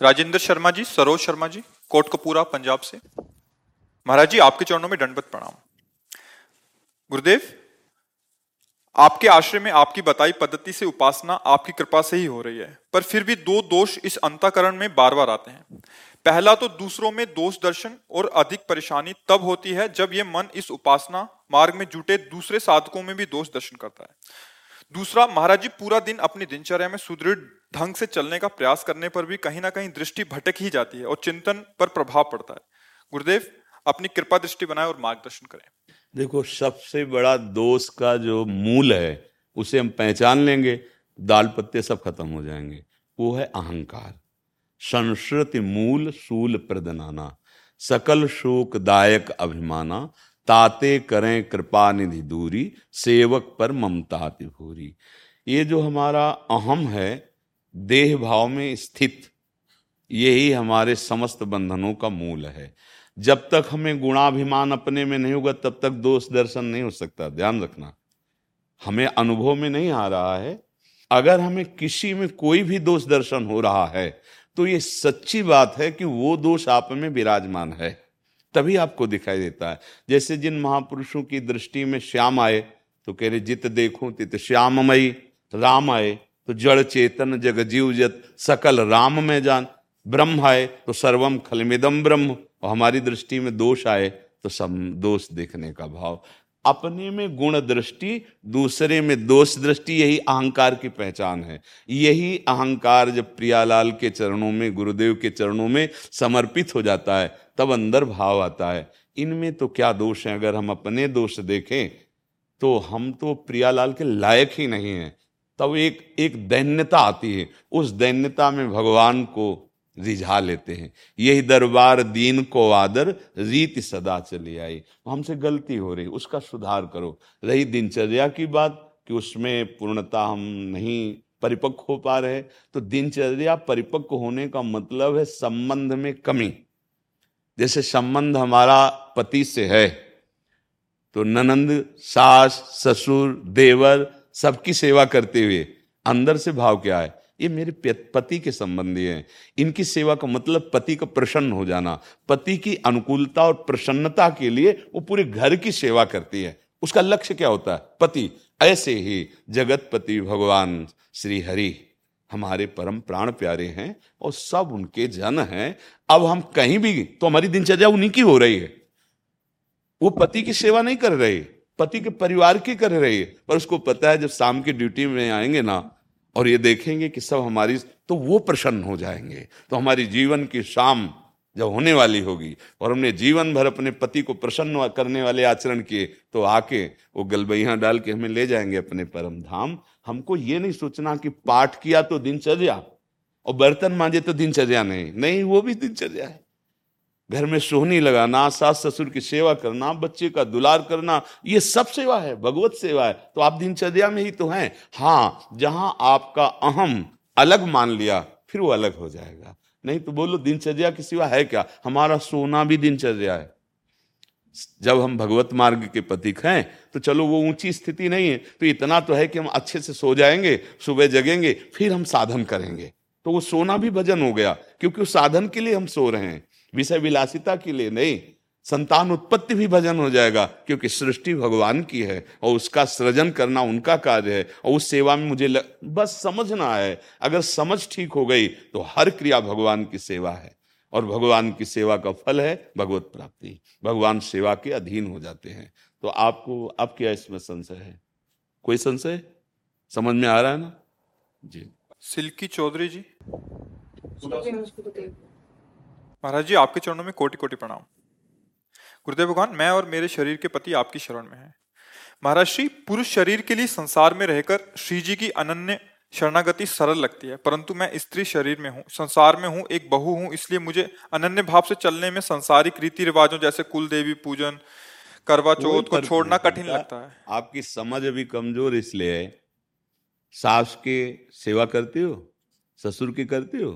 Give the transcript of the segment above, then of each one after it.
Rajendra Sharma ji, Saroj Sharma ji Kotkapura Punjab से। महाराज जी, आपके चरणों में दंडवत प्रणाम। गुरुदेव, आपके आश्रय में आपकी बताई पद्धति से उपासना आपकी कृपा से ही हो रही है, पर फिर भी दो दोष इस अंताकरण में बार बार आते हैं। पहला तो दूसरों में दोष दर्शन और अधिक परेशानी तब होती है जब यह मन इस उपासना मार्ग में जुटे, दूसरे साधकों में भी दोष दर्शन करता है। दूसरा, महाराज जी, पूरा दिन अपनी दिनचर्या में सुदृढ़ ढंग से चलने का प्रयास करने पर भी कहीं ना कहीं दृष्टि भटक ही जाती है और चिंतन पर प्रभाव पड़ता है। गुरुदेव, अपनी कृपा दृष्टि बनाए और मार्गदर्शन करें। देखो, सबसे बड़ा दोष का जो मूल है, उसे हम पहचान लेंगे, दाल पत्ते सब खत्म हो जाएँगे। वो है अहंकार। संस्कृति मूल सूल प्रदनाना, सकल शोक दायक अभिमाना, ताते करें कृपा निधि दूरी, सेवक पर ममता भूरी ये जो हमारा अहम है देह भाव में स्थित। यही हमारे समस्त बंधनों का मूल है। जब तक हमें गुणाभिमान अपने में नहीं होगा, तब तक दोष दर्शन नहीं हो सकता। ध्यान रखना। हमें अनुभव में नहीं आ रहा है। अगर हमें किसी में कोई भी दोष दर्शन हो रहा है तो ये सच्ची बात है कि वो दोष आप में विराजमान है। तभी आपको दिखाई देता है। जैसे जिन महापुरुषों की दृष्टि में श्याम आए तो कह रहे, जित देखो, तित श्याममयी, राम आए। तो जड़ चेतन जग जीव जत, सकल राम में जान। ब्रह्म आए तो सर्वम खलमिदम ब्रह्म। और हमारी दृष्टि में दोष आए तो सब दोष देखने का भाव। अपने में गुण दृष्टि, दूसरे में दोष दृष्टि, यही अहंकार की पहचान है। यही अहंकार जब प्रियालाल के चरणों में, गुरुदेव के चरणों में समर्पित हो जाता है, तब अंदर भाव आता है। इनमें तो क्या दोष है? अगर हम अपने दोष देखें तो हम तो प्रियालाल के लायक ही नहीं हैं। तब एक एक दैन्यता आती है। उस दैन्यता में भगवान को रिझा लेते हैं। यही दरबार दीन को आदर, रीति सदा चली आई। हमसे गलती हो रही, उसका सुधार करो। रही दिनचर्या की बात कि उसमें पूर्णता हम नहीं परिपक्व हो पा रहे तो दिनचर्या परिपक्व होने का मतलब है संबंध में कमी। जैसे संबंध हमारा पति से है तो ननंद, सास, ससुर, देवर सबकी सेवा करते हुए, अंदर से भाव क्या है? ये मेरे पति के संबंधी हैं। इनकी सेवा का मतलब पति का प्रसन्न हो जाना, पति की अनुकूलता और प्रसन्नता के लिए वो पूरे घर की सेवा करती है। उसका लक्ष्य क्या होता है? पति, ऐसे ही जगत पति भगवान श्री हरि, हमारे परम प्राण प्यारे हैं और सब उनके जन हैं। अब हम कहीं भी तो हमारी दिनचर्या उन्हीं की हो रही है। वो पति की सेवा नहीं कर रहे। पति के परिवार की कर रही है। पर उसको पता है जब शाम की ड्यूटी में आएँगे ना, और ये देखेंगे कि सब हमारी तो वो प्रसन्न हो जाएँगे। तो हमारी जीवन की शाम जब होने वाली होगी, और हमने जीवन भर अपने पति को प्रसन्न करने वाले आचरण किए तो आके वो गलबैया डाल के हमें ले जाएँगे अपने परम धाम। हमको ये नहीं सोचना कि पाठ किया तो दिनचर्या, और बर्तन मांजे तो दिनचर्या नहीं। नहीं, वो भी दिनचर्या है। घर में सोहनी लगाना, सास ससुर की सेवा करना, बच्चे का दुलार करना, ये सब सेवा है, भगवत सेवा है। तो आप दिनचर्या में ही तो हैं। हाँ जहाँ आपका अहम अलग मान लिया, फिर वो अलग हो जाएगा। नहीं तो बोलो, दिनचर्या की सिवा है क्या? हमारा सोना भी दिनचर्या है। जब हम भगवत मार्ग के प्रतीक हैं तो चलो वो ऊँची स्थिति नहीं है तो इतना तो है कि हम अच्छे से सो जाएँगे, सुबह जगेंगे, फिर हम साधन करेंगे। तो वो सोना भी भजन हो गया, क्योंकि उस साधन के लिए हम सो रहे हैं। विषय विलासिता के लिए नहीं संतान उत्पत्ति भी भजन हो जाएगा क्योंकि सृष्टि भगवान की है और उसका सृजन करना उनका कार्य है और उस सेवा में मुझे ल... बस समझना है अगर समझ ठीक हो गई तो हर क्रिया भगवान की सेवा है और भगवान की सेवा का फल है भगवत प्राप्ति भगवान सेवा के अधीन हो जाते हैं। तो आपको अब क्या इसमें संशय है? कोई संशय? समझ में आ रहा है ना? जी। सिल्की चौधरी जी। महाराज जी आपके चरणों में कोटि कोटि प्रणाम। गुरुदेव भगवान मैं और मेरे शरीर के पति आपकी शरण में हैं। महाराज श्री पुरुष शरीर के लिए संसार में रहकर श्री जी की अनन्य शरणागति सरल लगती है परंतु मैं स्त्री शरीर में हूँ संसार में हूँ एक बहू हूँ इसलिए मुझे अनन्य भाव से चलने में संसारिक रीति रिवाजों जैसे कुल देवी पूजन करवा चौथ को छोड़ना कठिन लगता है। आपकी समझ अभी कमज़ोर इसलिए है। सास की सेवा करते हो? ससुर की करते हो?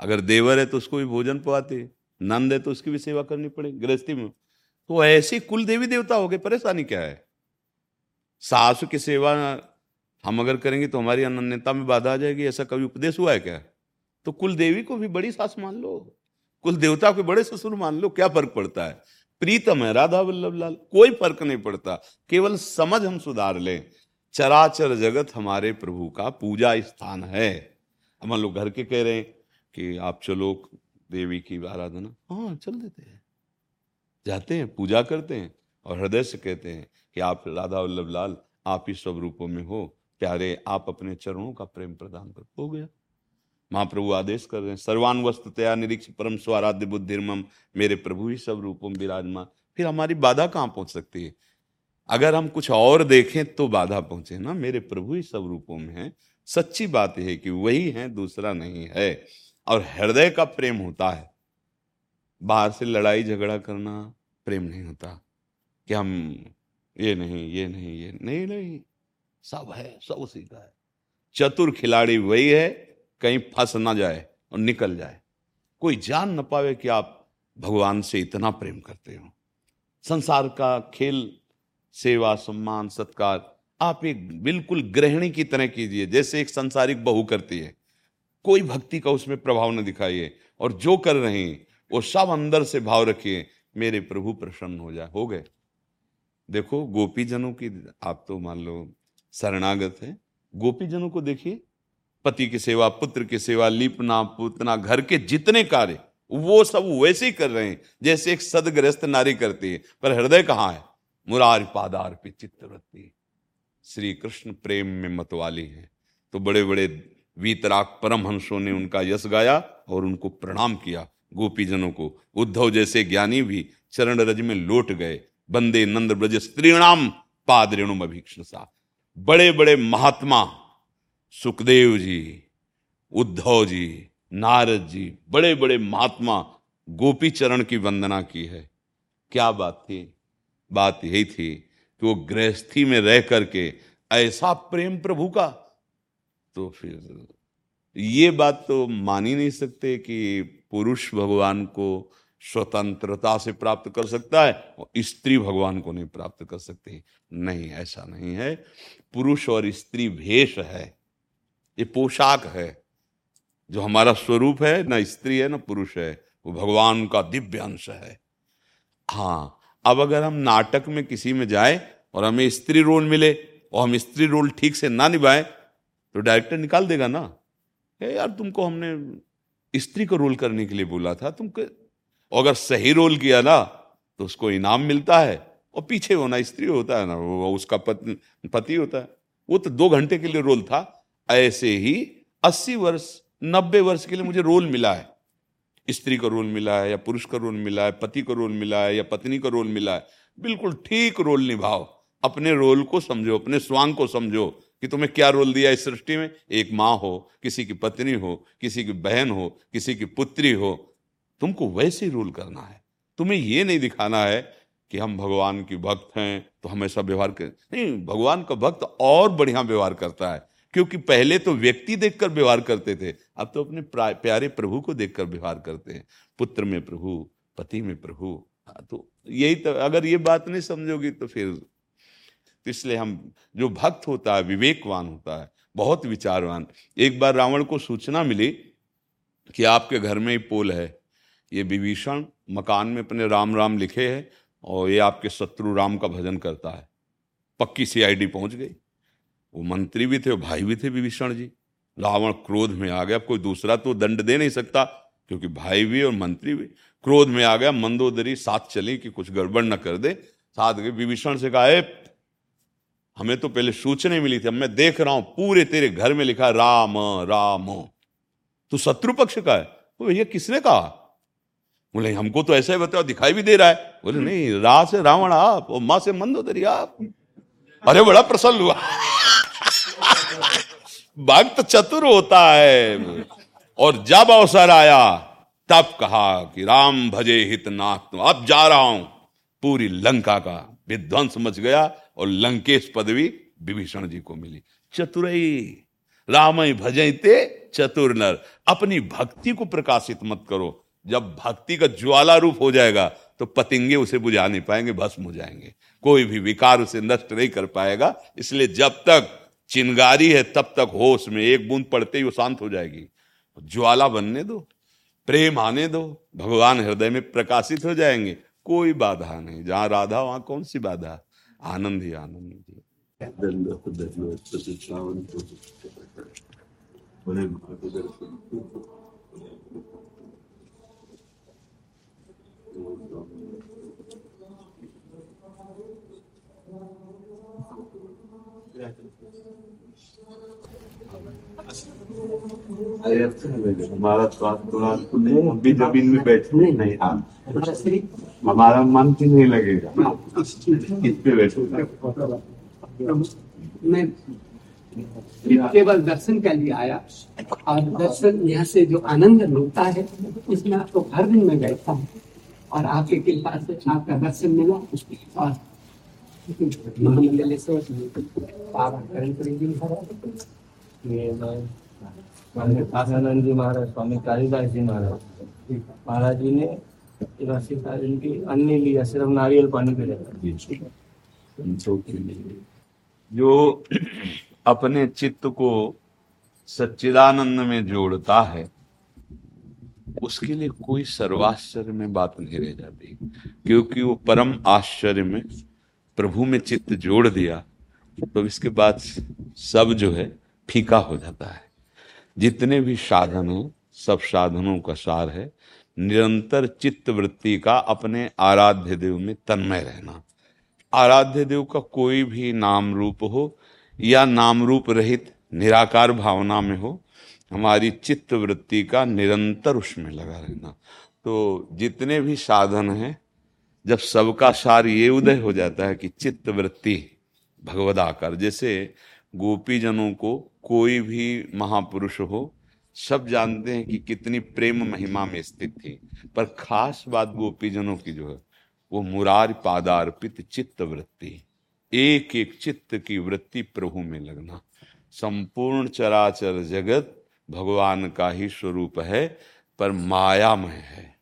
अगर देवर है तो उसको भी भोजन पवाते नंद है तो उसकी भी सेवा करनी पड़ेगी, गृहस्थी में। तो ऐसे कुल देवी देवता हो गए, परेशानी क्या है? सासु की सेवा हम अगर करेंगे तो हमारी अनन्यता में बाधा आ जाएगी, ऐसा कभी उपदेश हुआ है क्या? तो कुल देवी को भी बड़ी सास मान लो, कुल देवता को बड़े ससुर मान लो, क्या फ़र्क पड़ता है? प्रीतम है, राधा वल्लभ लाल, कोई फ़र्क नहीं पड़ता, केवल समझ हम सुधार लें। चराचर जगत हमारे प्रभु का पूजा स्थान है। हम लोग घर के कह रहे हैं कि आप चलो देवी की आराधना। हाँ चल देते हैं। जाते हैं, पूजा करते हैं और हृदय से कहते हैं कि आप राधा वल्लभ लाल, आप ही सब रूपों में हो। प्यारे, आप अपने चरणों का प्रेम प्रदान कर। हो गया। महाप्रभु आदेश कर रहे हैं सर्वान वस्तुतया निरीक्ष परम स्वाराध्य बुद्धिर्मम, मेरे प्रभु ही सब रूपों में विराजमान। फिर हमारी बाधा कहाँ पहुँच सकती है? अगर हम कुछ और देखें तो बाधा पहुँचे ना। मेरे प्रभु ही सब रूपों में है। सच्ची बात है कि वही है, दूसरा नहीं है। और हृदय का प्रेम होता है। बाहर से लड़ाई झगड़ा करना प्रेम नहीं होता। कि हम ये नहीं ये नहीं ये नहीं नहीं। सब है, सब उसी का है। चतुर खिलाड़ी वही है, कहीं फंस ना जाए और निकल जाए। कोई जान ना पावे कि आप भगवान से इतना प्रेम करते हो। संसार का खेल, सेवा, सम्मान, सत्कार, आप एक बिल्कुल गृहिणी की तरह कीजिए, जैसे एक संसारिक बहू करती है। कोई भक्ति का उसमें प्रभाव न दिखाइए और जो कर रहे हैं, वो सब अंदर से भाव रखिए, मेरे प्रभु प्रसन्न हो जाए। हो गए? देखो, गोपीजनों की, आप तो मान लो शरणागत है। गोपीजनों को देखिए। पति की सेवा, पुत्र की सेवा, लिपना, पुतना, घर के जितने कार्य, वो सब वैसे ही कर रहे हैं, जैसे एक सदग्रस्त नारी करती है। पर हृदय कहाँ है? मुरार पादार पे चित्तवृत्ति श्री कृष्ण प्रेम में मतवाली है। तो बड़े बड़े वीतराग परमहंसों ने उनका यश गाया और उनको प्रणाम किया। गोपीजनों को उद्धव जैसे ज्ञानी भी चरण रज में लौट गए। बंदे नंद ब्रज स्त्रीणाम रेणुम अभीक्षसा बड़े बड़े महात्मा, सुखदेव जी, उद्धव जी, नारद जी बड़े बड़े महात्मा गोपी चरण की वंदना की है। क्या बात थी? बात यही थी कि वो गृहस्थी में रह करके ऐसा प्रेम प्रभु का तो फिर ये बात तो मान ही नहीं सकते कि पुरुष भगवान को स्वतंत्रता से प्राप्त कर सकता है और स्त्री भगवान को नहीं प्राप्त कर सकती। नहीं, ऐसा नहीं है। पुरुष और स्त्री भेष है। ये पोशाक है। जो हमारा स्वरूप है, ना स्त्री है, ना पुरुष है, वो भगवान का दिव्य अंश है। हाँ अब अगर हम नाटक में किसी में जाए और हमें स्त्री रोल मिले और हम स्त्री रोल ठीक से ना निभाएँ तो डायरेक्टर निकाल देगा ना। ए यार, तुमको हमने स्त्री को रोल करने के लिए बोला था, तुम अगर सही रोल किया ना तो उसको इनाम मिलता है, और पीछे होना, स्त्री होता है ना, वो उसका पति होता है। वो तो दो घंटे के लिए रोल था, ऐसे ही अस्सी वर्ष, नब्बे वर्ष के लिए मुझे रोल मिला है। स्त्री का रोल मिला है, या पुरुष का रोल मिला है, पति का रोल मिला है, या पत्नी का रोल मिला है। बिल्कुल ठीक रोल निभाओ, अपने रोल को समझो, अपने स्वांग को समझो कि तुम्हें क्या रोल दिया इस सृष्टि में? एक माँ हो किसी की पत्नी हो किसी की बहन हो किसी की पुत्री हो। तुमको वैसे ही रोल करना है। तुम्हें ये नहीं दिखाना है कि हम भगवान की भक्त हैं तो हमेशा व्यवहार कर। नहीं भगवान का भक्त और बढ़िया व्यवहार करता है क्योंकि पहले तो व्यक्ति देखकर व्यवहार करते थे अब तो अपने प्यारे प्रभु को देखकर व्यवहार करते हैं। पुत्र में प्रभु पति में प्रभु। हाँ, तो यही तो अगर ये बात नहीं समझोगी तो फिर तो इसलिए हम, जो भक्त होता है, विवेकवान होता है, बहुत विचारवान। एक बार रावण को सूचना मिली कि आपके घर में ही पोल है। ये विभीषण मकान में अपने राम राम लिखे है और ये आपके शत्रु राम का भजन करता है। पक्की सीआईडी पहुँच गई। वो मंत्री भी थे भाई भी थे विभीषण जी। रावण क्रोध में आ गया। कोई दूसरा तो दंड दे नहीं सकता, क्योंकि भाई भी और मंत्री भी। क्रोध में आ गया, मंदोदरी साथ चली कि कुछ गड़बड़ न कर दे। साथ गए विभीषण से कहा हमें तो पहले सूचना मिली थी मैं देख रहा हूँ, पूरे तेरे घर में लिखा राम राम। तू शत्रु पक्ष का है? तो भैया, किसने कहा? बोले, हमको तो ऐसा ही बताओ, दिखाई भी दे रहा है। बोले, नहीं, रा से रावण आप, और माँ से मंदोदरी आप। अरे, बड़ा प्रसन्न हुआ। भक्त चतुर होता है, और जब अवसर आया, तब कहा कि राम भजे हित नाथ। तो अब जा रहा हूँ, पूरी लंका का। विध्वंस मच गया और लंकेश पदवी विभीषण जी को मिली। चतुरई राम भजते चतुर नर। अपनी भक्ति को प्रकाशित मत करो। जब भक्ति का ज्वाला रूप हो जाएगा तो पतिंगे उसे बुझा नहीं पाएँगे, भस्म हो जाएँगे। कोई भी विकार उसे नष्ट नहीं कर पाएगा। इसलिए जब तक चिंगारी है, तब तक होश में एक बूंद पड़ते ही वो शांत हो जाएगी। ज्वाला बनने दो, प्रेम आने दो, भगवान हृदय में प्रकाशित हो जाएँगे। कोई बाधा नहीं। जहाँ राधा वहाँ कौन सी बाधा? आनंद ही आनंद ही हमारा स्वास्थ्य थोड़ा अभी ज़मीन में नहीं हमारा मन भी नहीं लगेगा इस पे केवल दर्शन के लिए आया और दर्शन यहाँ से जो आनंद मिलता है इसमें आपको हर दिन में बैठता हूँ और आपके कृपा से आपका दर्शन मिला और महामंडलेश्वर बाबा करण जी महाराज, स्वामी कालिदास जी महाराज महाराज जी ने इनकी अन्य लिया सिर्फ़ नारियल पानी पे जो. अपने चित्त को सच्चिदानंद में जोड़ता है, उसके लिए कोई सर्वाश्चर्य में बात नहीं रह जाती, क्योंकि वो परम आश्चर्य में प्रभु में चित्त जोड़ दिया तो इसके बाद सब जो है फीका हो जाता है। जितने भी साधन हो, सब साधनों का सार है। निरंतर चित्त वृत्ति का अपने आराध्य देव में तन्मय रहना। आराध्य देव का कोई भी नाम रूप हो या नाम रूप रहित निराकार भावना में हो, हमारी चित्त वृत्ति का निरंतर उसमें लगा रहना। तो जितने भी साधन हैं, जब सबका सार ये उदय हो जाता है कि चित्त वृत्ति भगवदाकार, जैसे गोपीजनों को कोई भी महापुरुष हो, सब जानते हैं कि कितनी प्रेम महिमा में स्थित थी। पर खास बात गोपीजनों की जो है, वो मुरार पादार्पित चित्त वृत्ति एक एक चित्त की वृत्ति प्रभु में लगना। संपूर्ण चराचर जगत भगवान का ही स्वरूप है, पर मायामय है।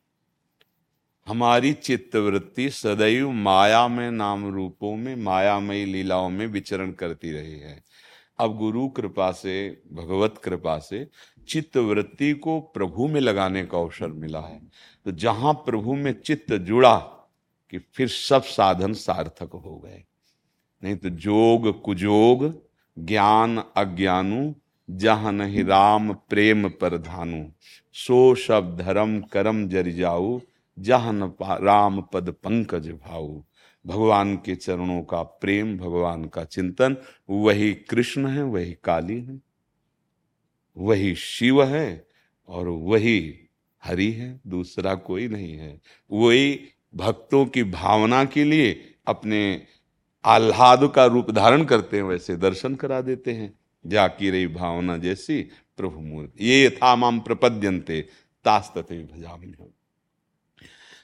हमारी चित्त वृत्ति सदैव माया में नाम रूपों में, मायामयी लीलाओं में विचरण करती रही है। अब गुरु कृपा से, भगवत कृपा से चित्त वृत्ति को प्रभु में लगाने का अवसर मिला है। तो जहाँ प्रभु में चित्त जुड़ा कि फिर सब साधन सार्थक हो गए। नहीं तो जोग, कुजोग, ज्ञान, अज्ञानु, जहाँ नहीं राम, प्रेम पर धानु, सो सब धर्म, करम जर जाऊ, जहाँ राम पद पंकज भाऊ। भगवान के चरणों का प्रेम, भगवान का चिंतन, वही कृष्ण है, वही काली है, वही शिव है और वही हरि है, दूसरा कोई नहीं है। वही भक्तों की भावना के लिए अपने आह्लाद का रूप धारण करते हैं, वैसे दर्शन करा देते हैं। जाकी रही भावना जैसी प्रभु मूर्ति। ये था माम प्रपद्यंते तास्तते भजामी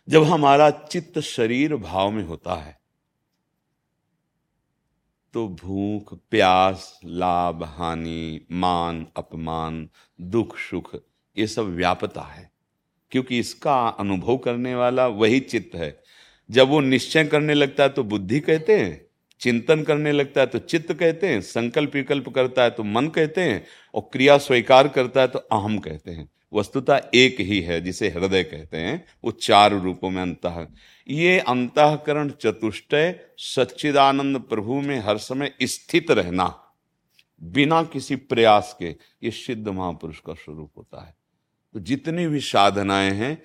जब हमारा चित्त शरीर भाव में होता है तो भूख, प्यास, लाभ, हानि, मान, अपमान, दुख, सुख, ये सब व्यापता है। क्योंकि इसका अनुभव करने वाला वही चित्त है। जब वो निश्चय करने लगता है तो बुद्धि कहते हैं, चिंतन करने लगता है तो चित्त कहते हैं, संकल्प विकल्प करता है तो मन कहते हैं, और क्रिया स्वीकार करता है तो अहम कहते हैं। वस्तुता एक ही है, जिसे हृदय कहते हैं, वो चार रूपों में अंत ये अंतकरण चतुष्टय, सच्चिदानंद प्रभु में हर समय स्थित रहना, बिना किसी प्रयास के, ये सिद्ध महापुरुष का स्वरूप होता है। तो जितनी भी साधनाएँ हैं,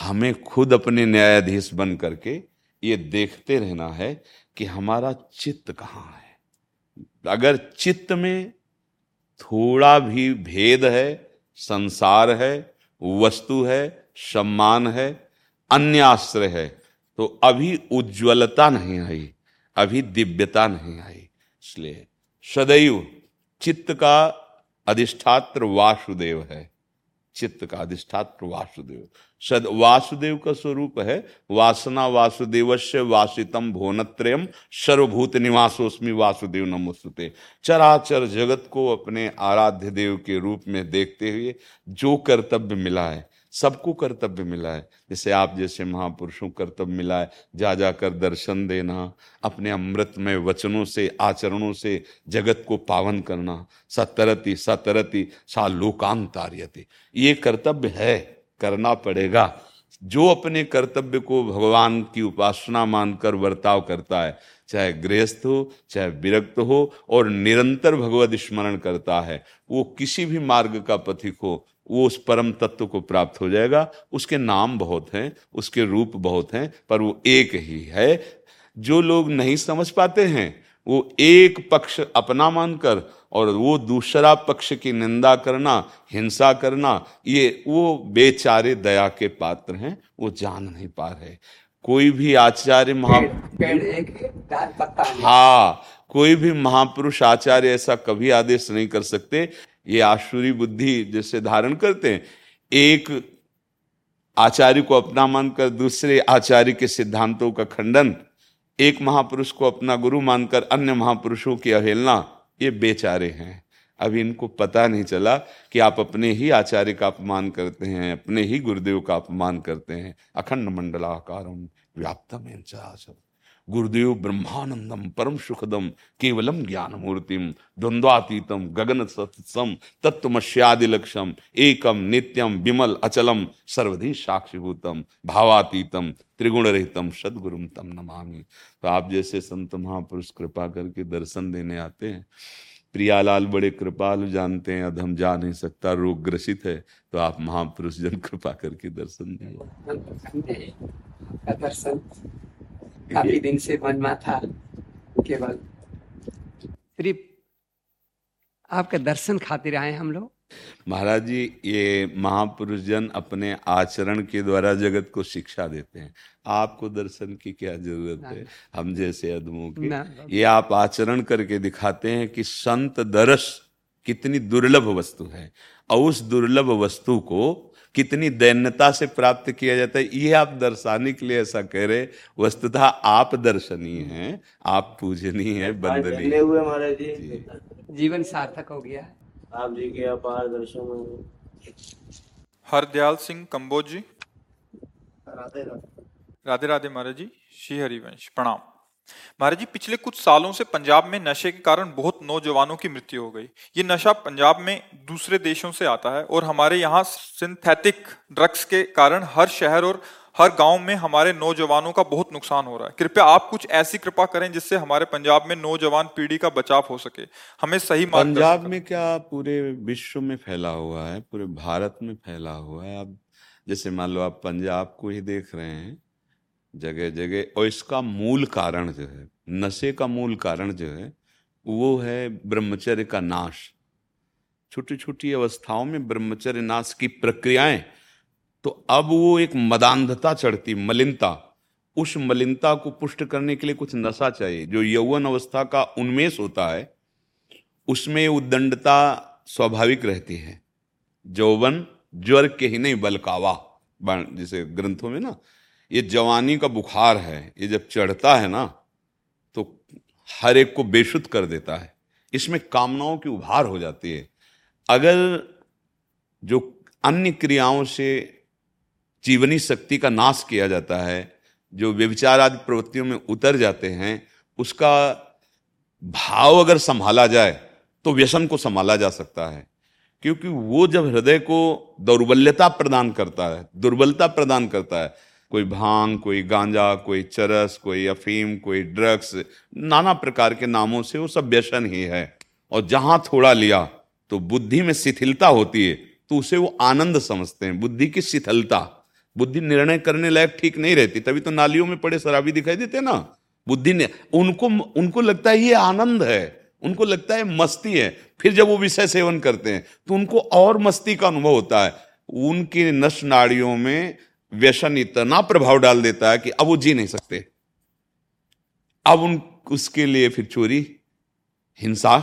हमें खुद अपने न्यायाधीश बन करके ये देखते रहना है कि हमारा चित्त कहाँ है। अगर चित्त में थोड़ा भी भेद है संसार है, वस्तु है, सम्मान है अन्य आश्रय है। तो अभी उज्ज्वलता नहीं आई, अभी दिव्यता नहीं आई। इसलिए सदैव चित्त का अधिष्ठात्र वासुदेव है। चित्त का अधिष्ठात्र वासुदेव। सद वासुदेव का स्वरूप है, वासना वासुदेव से वासितम भुवनत्रयम सर्वभूत निवासोस्मी वासुदेव नमोस्तुते। चराचर जगत को अपने आराध्य देव के रूप में देखते हुए जो कर्तव्य मिला है सबको कर्तव्य मिला है। जैसे आप जैसे महापुरुषों कर्तव्य मिला है जा जाकर दर्शन देना, अपने अमृतमय वचनों से, आचरणों से जगत को पावन करना, सतरती सतरती, सा लोकांतार्यति। ये कर्तव्य है, करना पड़ेगा। जो अपने कर्तव्य को भगवान की उपासना मानकर वर्ताव करता है, चाहे गृहस्थ हो, चाहे विरक्त हो, और निरंतर भगवत स्मरण करता है, वो किसी भी मार्ग का पथिक हो वो उस परम तत्व को प्राप्त हो जाएगा। उसके नाम बहुत हैं उसके रूप बहुत हैं पर वो एक ही है। जो लोग नहीं समझ पाते हैं वो एक पक्ष अपना मानकर और वो दूसरा पक्ष की निंदा करना हिंसा करना ये वो बेचारे दया के पात्र हैं वो जान नहीं पा रहे। कोई भी आचार्य महा हाँ कोई भी महापुरुष आचार्य ऐसा कभी आदेश नहीं कर सकते ये आशुरी बुद्धि जैसे धारण करते हैं, एक आचार्य को अपना मानकर, दूसरे आचार्य के सिद्धांतों का खंडन, एक महापुरुष को अपना गुरु मानकर, अन्य महापुरुषों की अवहेलना, ये बेचारे हैं। अभी इनको पता नहीं चला कि आप अपने ही आचार्य का अपमान करते हैं, अपने ही गुरुदेव का अपमान करते हैं। अखंड मंडलाकार व्याप्तम गुरुदेव ब्रह्मानंदम, परम सुखदम, केवलम ज्ञान मूर्तिम द्वंद्वातीतम गगन सत्सम तत्वमश्यादिलक्षम एकम नित्यम, विमल अचलम, सर्वधि साक्षीभूतम, भावातीतम त्रिगुण रहितम सदगुरुम तम नमामि। तो आप जैसे संत महापुरुष कृपा करके दर्शन देने आते हैं, प्रियालाल बड़े कृपालु जानते हैं, अब हम जा नहीं सकता, रोग ग्रसित है तो आप महापुरुष जन कृपा करके दर्शन दें। दर्शन। काफ़ी दिन से मन में था केवल। सिर्फ़ आपके दर्शन खातिर आए हम लोग? महाराज जी ये महापुरुष जन अपने आचरण के द्वारा जगत को शिक्षा देते हैं। आपको दर्शन की क्या ज़रूरत है? हम जैसे अदमों की। ये आप आचरण करके दिखाते हैं कि संत दर्श कितनी दुर्लभ वस्तु है। और उस दुर्लभ वस्तु को कितनी दैन्यता से प्राप्त किया जाता है ये आप दर्शाने के लिए ऐसा कह रहे वस्तुतः आप दर्शनीय हैं आप पूजनीय है बंदनीय हुए महाराज जी। जीवन सार्थक हो गया। आप जी के अपार दर्शन हरदयाल सिंह कंबोज जी। राधे राधे। राधे महाराज जी श्री हरिवंश प्रणाम। महाराज जी पिछले कुछ सालों से पंजाब में नशे के कारण बहुत नौजवानों की मृत्यु हो गई। ये नशा पंजाब में दूसरे देशों से आता है और हमारे यहाँ सिंथेटिक ड्रग्स के कारण हर शहर और हर गाँव में हमारे नौजवानों का बहुत नुकसान हो रहा है। कृपया आप कुछ ऐसी कृपा करें जिससे हमारे पंजाब में नौजवान पीढ़ी का बचाव हो सके। हमें सही पंजाब में क्या पूरे विश्व में फैला हुआ है? पूरे भारत में फैला हुआ है? आप जैसे मान लो आप पंजाब को ही देख रहे हैं जगह जगह और इसका मूल कारण जो है, नशे का मूल कारण जो है, वो है ब्रह्मचर्य का नाश। छोटी छोटी अवस्थाओं में ब्रह्मचर्य नाश की प्रक्रियाएँ तो अब वो एक मदांधता चढ़ती, मलिनता। उस मलिनता को पुष्ट करने के लिए कुछ नशा चाहिए। जो यौवन अवस्था का उन्मेष होता है, उसमें उद्दंडता स्वाभाविक रहती है। जौवन, ज्वर के ही नहीं बलकावा जिसे ग्रंथों में ना ये जवानी का बुखार है, ये जब चढ़ता है ना तो हर एक को बेशुद्ध कर देता है। इसमें कामनाओं की उभार हो जाती है। अगर जो अन्य क्रियाओं से जीवनी शक्ति का नाश किया जाता है, जो व्यविचार आदि प्रवृत्तियों में उतर जाते हैं, उसका भाव अगर संभाला जाए तो व्यसन को संभाला जा सकता है। क्योंकि वो जब हृदय को दौर्बल्यता प्रदान करता है, दुर्बलता प्रदान करता है कोई भाँग, कोई गांजा, कोई चरस, कोई अफीम, कोई ड्रग्स, नाना प्रकार के नामों से वो सब व्यसन ही है। और जहाँ थोड़ा लिया तो बुद्धि में शिथिलता होती है तो उसे वो आनंद समझते हैं। बुद्धि की शिथिलता, बुद्धि निर्णय करने लायक ठीक नहीं रहती, तभी तो नालियों में पड़े शराबी दिखाई देते ना। बुद्धि ने, उनको उनको लगता है ये आनंद है, उनको लगता है मस्ती है, फिर जब वो विषय सेवन करते हैं तो उनको और मस्ती का अनुभव होता है। उनकी नश नाड़ियों में व्यसन इतना प्रभाव डाल देता है कि अब वो जी नहीं सकते। अब उन, उसके लिए फिर चोरी, हिंसा,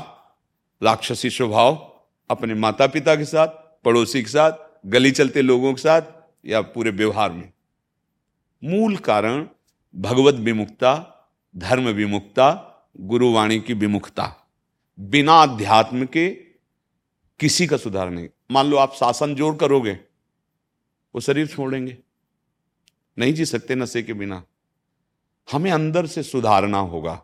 राक्षसी स्वभाव, अपने माता पिता के साथ, पड़ोसी के साथ, गली चलते लोगों के साथ, या पूरे व्यवहार में। मूल कारण, भगवत विमुक्ता, धर्म विमुक्ता, गुरुवाणी की विमुखता बिना अध्यात्म के किसी का सुधार नहीं। मान लो आप शासन ज़ोर करोगे, वो शरीर छोड़ेंगे नहीं जी सकते नशे के बिना। हमें अंदर से सुधारना होगा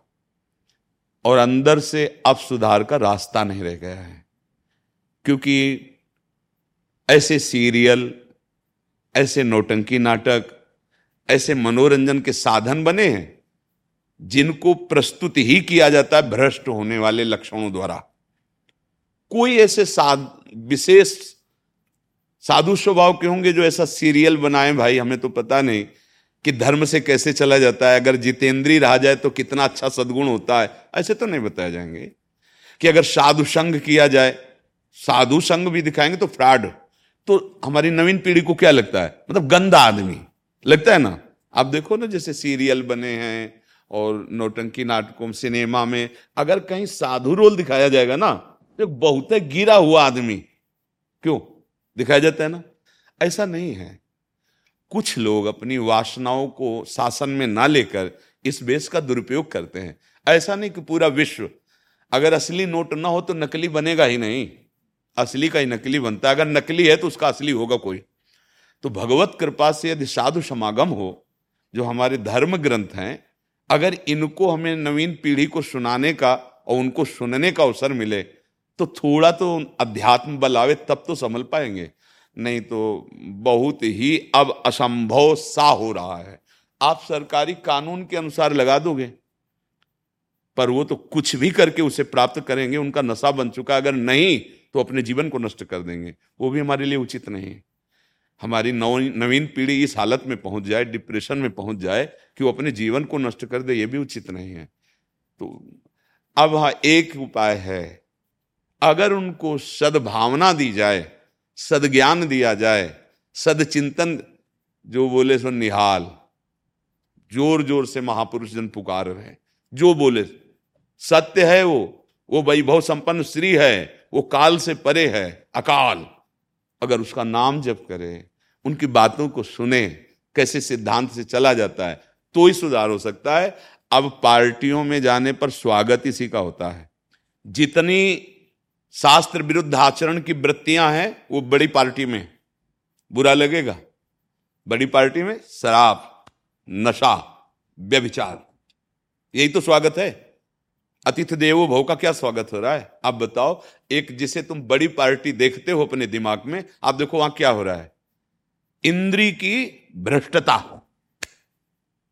और अंदर से अब सुधार का रास्ता नहीं रह गया है। क्योंकि ऐसे सीरियल, ऐसे नौटंकी नाटक, ऐसे मनोरंजन के साधन बने हैं, जिनको प्रस्तुत ही किया जाता है भ्रष्ट होने वाले लक्षणों द्वारा। कोई ऐसे विशेष साधु स्वभाव के होंगे जो ऐसा सीरियल बनाए, भाई, हमें तो पता नहीं कि धर्म से कैसे चला जाता है। अगर जितेंद्री रहा जाए तो कितना अच्छा सदगुण होता है। ऐसे तो नहीं बताए जाएँगे कि अगर साधु संघ किया जाए। साधु संघ भी दिखाएँगे तो फ्रॉड। तो हमारी नवीन पीढ़ी को क्या लगता है? मतलब गंदा आदमी। लगता है ना? आप देखो ना, जैसे सीरियल बने हैं और नोटंकी नाटकों, सिनेमा में अगर कहीं साधु रोल दिखाया जाएगा ना तो बहुत गिरा हुआ आदमी। क्यों? दिखाया जाता है ना? ऐसा नहीं है। कुछ लोग अपनी वासनाओं को शासन में ना लेकर इस बेस का दुरुपयोग करते हैं। ऐसा नहीं कि पूरा विश्व, अगर असली नोट ना हो तो नकली बनेगा ही नहीं। असली का ही नकली बनता है। अगर नकली है तो उसका असली होगा कोई। तो भगवत कृपा से यदि साधु समागम हो, जो हमारे धर्म ग्रंथ हैं, अगर इनको हमें नवीन पीढ़ी को सुनाने का और उनको सुनने का अवसर मिले तो थोड़ा तो अध्यात्म बल आवे तब तो संभल पाएँगे। नहीं तो बहुत ही अब असंभव सा हो रहा है। आप सरकारी कानून के अनुसार लगा दोगे। पर वो तो कुछ भी करके उसे प्राप्त करेंगे, उनका नशा बन चुका अगर नहीं तो अपने जीवन को नष्ट कर देंगे। वो भी हमारे लिए उचित नहीं हमारी नवीन पीढ़ी इस हालत में पहुँच जाए, डिप्रेशन में पहुँच जाए कि वो अपने जीवन को नष्ट कर दे, ये भी उचित नहीं है। तो अब हाँ एक उपाय है। अगर उनको सद्भावना दी जाए, सदज्ञान दिया जाए, सदचिंतन जो बोले सो निहाल ज़ोर ज़ोर से महापुरुष जन पुकार रहे जो बोले, सत्य है वो वो वैभव संपन्न श्री है, वो काल से परे है, अकाल। अगर उसका नाम जप करे, उनकी बातों को सुने, कैसे सिद्धांत से चला जाता है तो ही सुधार हो सकता है। अब पार्टियों में जाने पर स्वागत इसी का होता है। जितनी शास्त्र विरुद्ध आचरण की वृत्तियाँ हैं, वो बड़ी पार्टी में। बुरा लगेगा। बड़ी पार्टी में शराब, नशा, व्यभिचार। यही तो स्वागत है। अतिथि देवो भव का क्या स्वागत हो रहा है? आप बताओ, एक जिसे तुम बड़ी पार्टी देखते हो अपने दिमाग में, आप देखो वहाँ क्या हो रहा है। इंद्री की भ्रष्टता।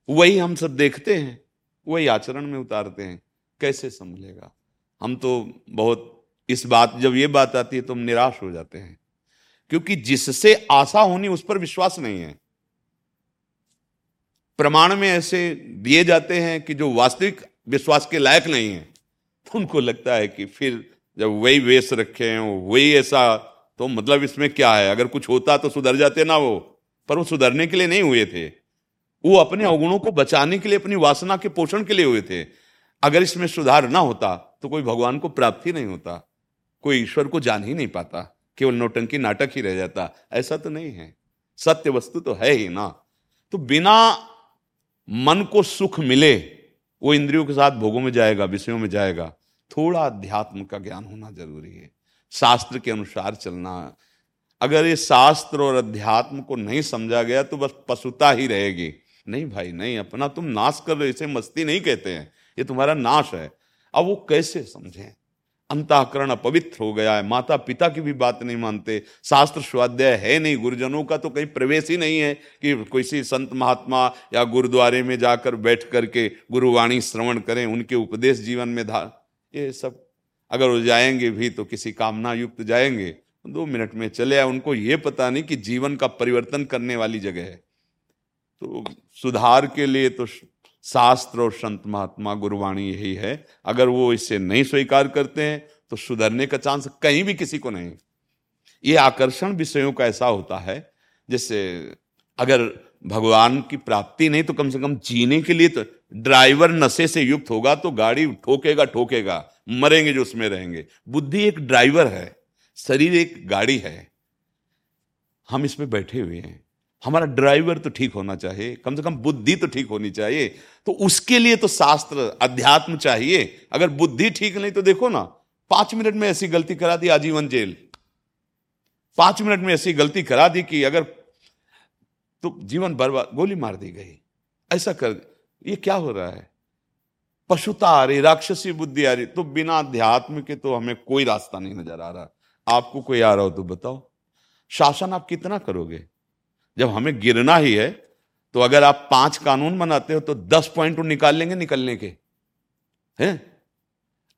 वही हम सब देखते हैं, वही आचरण में उतारते हैं। कैसे संभलेगा? हम तो बहुत इस बात, जब ये बात आती है तो हम निराश हो जाते हैं। क्योंकि जिससे आशा होनी, उस पर विश्वास नहीं है। प्रमाण में ऐसे दिए जाते हैं कि जो वास्तविक विश्वास के लायक नहीं है तो उनको लगता है कि फिर जब वही वेश रखे हैं, वही ऐसा तो मतलब इसमें क्या है? अगर कुछ होता तो सुधर जाते ना वो, पर वो सुधरने के लिए नहीं हुए थे। वो अपने अवगुणों को बचाने के लिए, अपनी वासना के पोषण के लिए हुए थे। अगर इसमें सुधार ना होता तो कोई भगवान को प्राप्ति नहीं होता। कोई ईश्वर को जान ही नहीं पाता, केवल नोटंकी नाटक ही रह जाता। ऐसा तो नहीं है। सत्य वस्तु तो है ही ना। तो बिना मन को सुख मिले, वो इंद्रियों के साथ भोगों में जाएगा, विषयों में जाएगा। थोड़ा अध्यात्म का ज्ञान होना ज़रूरी है। शास्त्र के अनुसार चलना। अगर ये शास्त्र और अध्यात्म को नहीं समझा गया तो बस पशुता ही रहेगी। नहीं भाई, नहीं, अपना तुम नाश कर रहे इसे मस्ती नहीं कहते हैं। ये तुम्हारा नाश है। अब वो कैसे समझें? अंताकरण अपवित्र हो गया है। माता पिता की भी बात नहीं मानते। शास्त्र स्वाध्याय है नहीं। गुरुजनों का तो कहीं प्रवेश ही नहीं है कि किसी संत महात्मा या गुरुद्वारे में जाकर बैठ करके गुरुवाणी श्रवण करें, उनके उपदेश जीवन में धा, ये सब अगर वो जाएँगे भी तो किसी कामना युक्त जाएँगे। दो मिनट में चले आए। उनको ये पता नहीं कि जीवन का परिवर्तन करने वाली जगह है। तो सुधार के लिए तो शास्त्र और संत महात्मा गुरुवाणी यही है। अगर वो इसे नहीं स्वीकार करते हैं तो सुधरने का चांस कहीं भी किसी को नहीं। ये आकर्षण विषयों का ऐसा होता है, जैसे अगर भगवान की प्राप्ति नहीं तो कम से कम जीने के लिए तो ड्राइवर नशे से युक्त होगा तो गाड़ी ठोकेगा ठोकेगा, मरेंगे जो उसमें रहेंगे। बुद्धि एक ड्राइवर है, शरीर एक गाड़ी है। हम इसमें बैठे हुए हैं। हमारा ड्राइवर तो ठीक होना चाहिए, कम से कम बुद्धि तो ठीक होनी चाहिए। तो उसके लिए तो शास्त्र, अध्यात्म चाहिए। अगर बुद्धि ठीक नहीं तो देखो ना, पाँच मिनट में ऐसी गलती करा दी आजीवन जेल। पाँच मिनट में ऐसी गलती करा दी कि अगर तो जीवन बर्बाद, गोली मार दी गई। ऐसा कर, ये क्या हो रहा है? पशुता आ रही, राक्षसी बुद्धि आ रही तो बिना अध्यात्म के तो हमें कोई रास्ता नहीं नज़र आ रहा। आपको कोई आ रहा हो तो बताओ। शासन आप कितना करोगे? जब हमें गिरना ही है तो अगर आप पाँच कानून बनाते हो तो दस पॉइंट निकाल लेंगे निकलने के। हैं?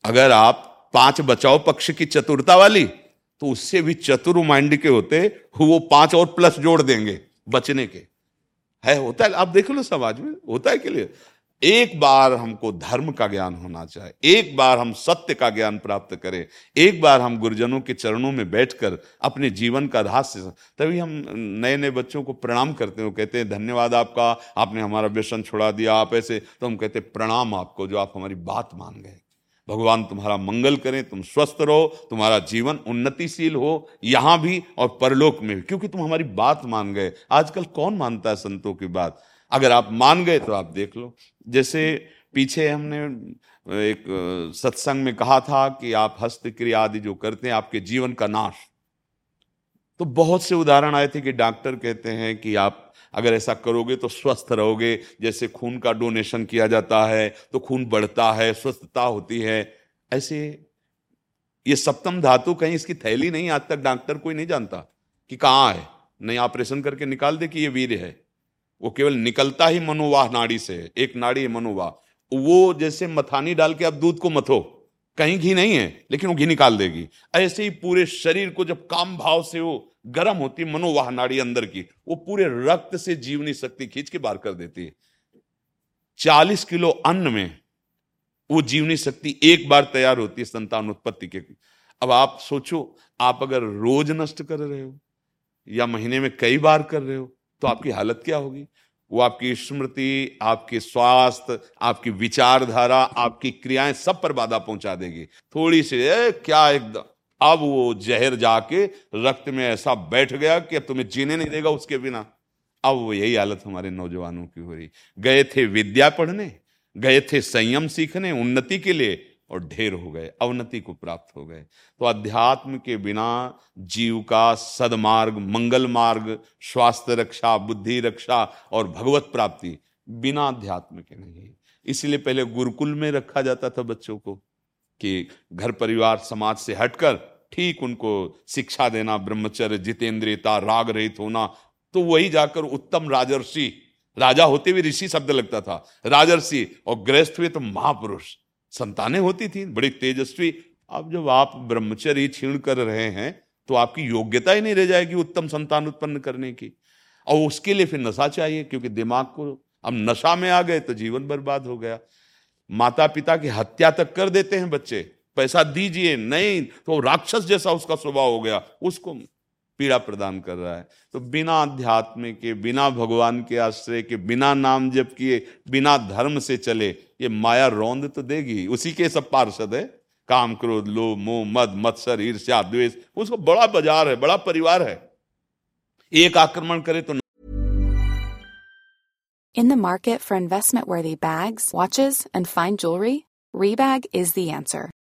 अगर आप पाँच बचाओ पक्ष की चतुरता वाली तो उससे भी चतुर माइंड के होते, वो पाँच और प्लस जोड़ देंगे बचने के। है, होता है, आप देख लो समाज में, होता है के लिए एक बार हमको धर्म का ज्ञान होना चाहिए, एक बार हम सत्य का ज्ञान प्राप्त करें, एक बार हम गुरुजनों के चरणों में बैठकर अपने जीवन का रहस्य तभी हम नए नए बच्चों को प्रणाम करते हैं। कहते हैं, धन्यवाद आपका, आपने हमारा व्यसन छुड़ा दिया, आप ऐसे तो हम कहते हैं, प्रणाम आपको जो आप हमारी बात मान गए भगवान तुम्हारा मंगल करें, तुम स्वस्थ रहो, तुम्हारा जीवन उन्नतिशील हो, यहाँ भी और परलोक में भी। क्योंकि तुम हमारी बात मान गए आजकल कौन मानता है संतों की बात? अगर आप मान गए तो आप देख लो। जैसे पीछे हमने एक सत्संग में कहा था कि आप हस्तक्रिया आदि जो करते हैं, आपके जीवन का नाश। तो बहुत से उदाहरण आए थे कि डॉक्टर कहते हैं कि आप अगर ऐसा करोगे तो स्वस्थ रहोगे। जैसे खून का डोनेशन किया जाता है तो खून बढ़ता है, स्वस्थता होती है। ऐसे ये सप्तम धातु कहीं इसकी थैली नहीं, आज तक डॉक्टर कोई नहीं जानता कि कहाँ है। नहीं ऑपरेशन करके निकाल दे कि ये वीर है। वो केवल निकलता ही मनोवाह नाड़ी से एक नाड़ी है मनोवाह। वो जैसे मथानी डाल के आप दूध को मथो, कहीं घी नहीं है, लेकिन वो घी निकाल देगी। ऐसे ही पूरे शरीर को जब काम भाव से वो गर्म होती मनोवाह नाड़ी अंदर की, वो पूरे रक्त से जीवनी शक्ति खींच के बाहर कर देती है। चालीस किलो अन्न में वो जीवनी शक्ति एक बार तैयार होती है संतान उत्पत्ति के। अब आप सोचो, आप अगर रोज नष्ट कर रहे हो, या महीने में कई बार कर रहे हो तो आपकी हालत क्या होगी? वो आपकी स्मृति, आपके स्वास्थ्य, आपकी विचारधारा, आपकी क्रियाएँ सब पर बाधा पहुँचा देगी। थोड़ी सी क्या एकदम? अब वो जहर जाके रक्त में ऐसा बैठ गया कि अब तुम्हें जीने नहीं देगा उसके बिना। अब वो यही हालत हमारे नौजवानों की हो रही। गए थे विद्या पढ़ने, गए थे संयम सीखने, उन्नति के लिए और ढेर हो गए, अवनति को प्राप्त हो गए। तो अध्यात्म के बिना जीव का सदमार्ग, मंगल मार्ग, स्वास्थ्य रक्षा, बुद्धि रक्षा और भगवत प्राप्ति बिना अध्यात्म के नहीं इसलिए पहले गुरुकुल में रखा जाता था बच्चों को कि घर परिवार समाज से हटकर ठीक उनको शिक्षा देना, ब्रह्मचर्य, जितेंद्रियता, राग रहित होना तो वही जाकर उत्तम राजर्षि, राजा होते हुए ऋषि शब्द लगता था। राजर्षि और गृहस्थ हुए तो महापुरुष। संतानें होती थी, बड़ी तेजस्वी। अब जब आप ब्रह्मचर्य छीण कर रहे हैं तो आपकी योग्यता ही नहीं रह जाएगी उत्तम संतान उत्पन्न करने की। और उसके लिए फिर नशा चाहिए, क्योंकि दिमाग को अब नशा में आ गए तो जीवन बर्बाद हो गया। माता पिता की हत्या तक कर देते हैं बच्चे। पैसा दीजिए, नहीं तो राक्षस जैसा उसका स्वभाव हो गया। उसको पीड़ा प्रदान कर रहा है। तो बिना अध्यात्म के बिना भगवान के आश्रय के बिना नाम जप किए बिना धर्म से चले ये माया रौंद तो देगी। उसी के सब पार्षद है। काम क्रोध लोभ मोह मद मत्सर ईर्ष्या द्वेष उसको बड़ा बाज़ार है बड़ा परिवार है। एक आक्रमण करे तो In the market for investment worthy bags, watches, and fine jewelry, Rebag is the answer.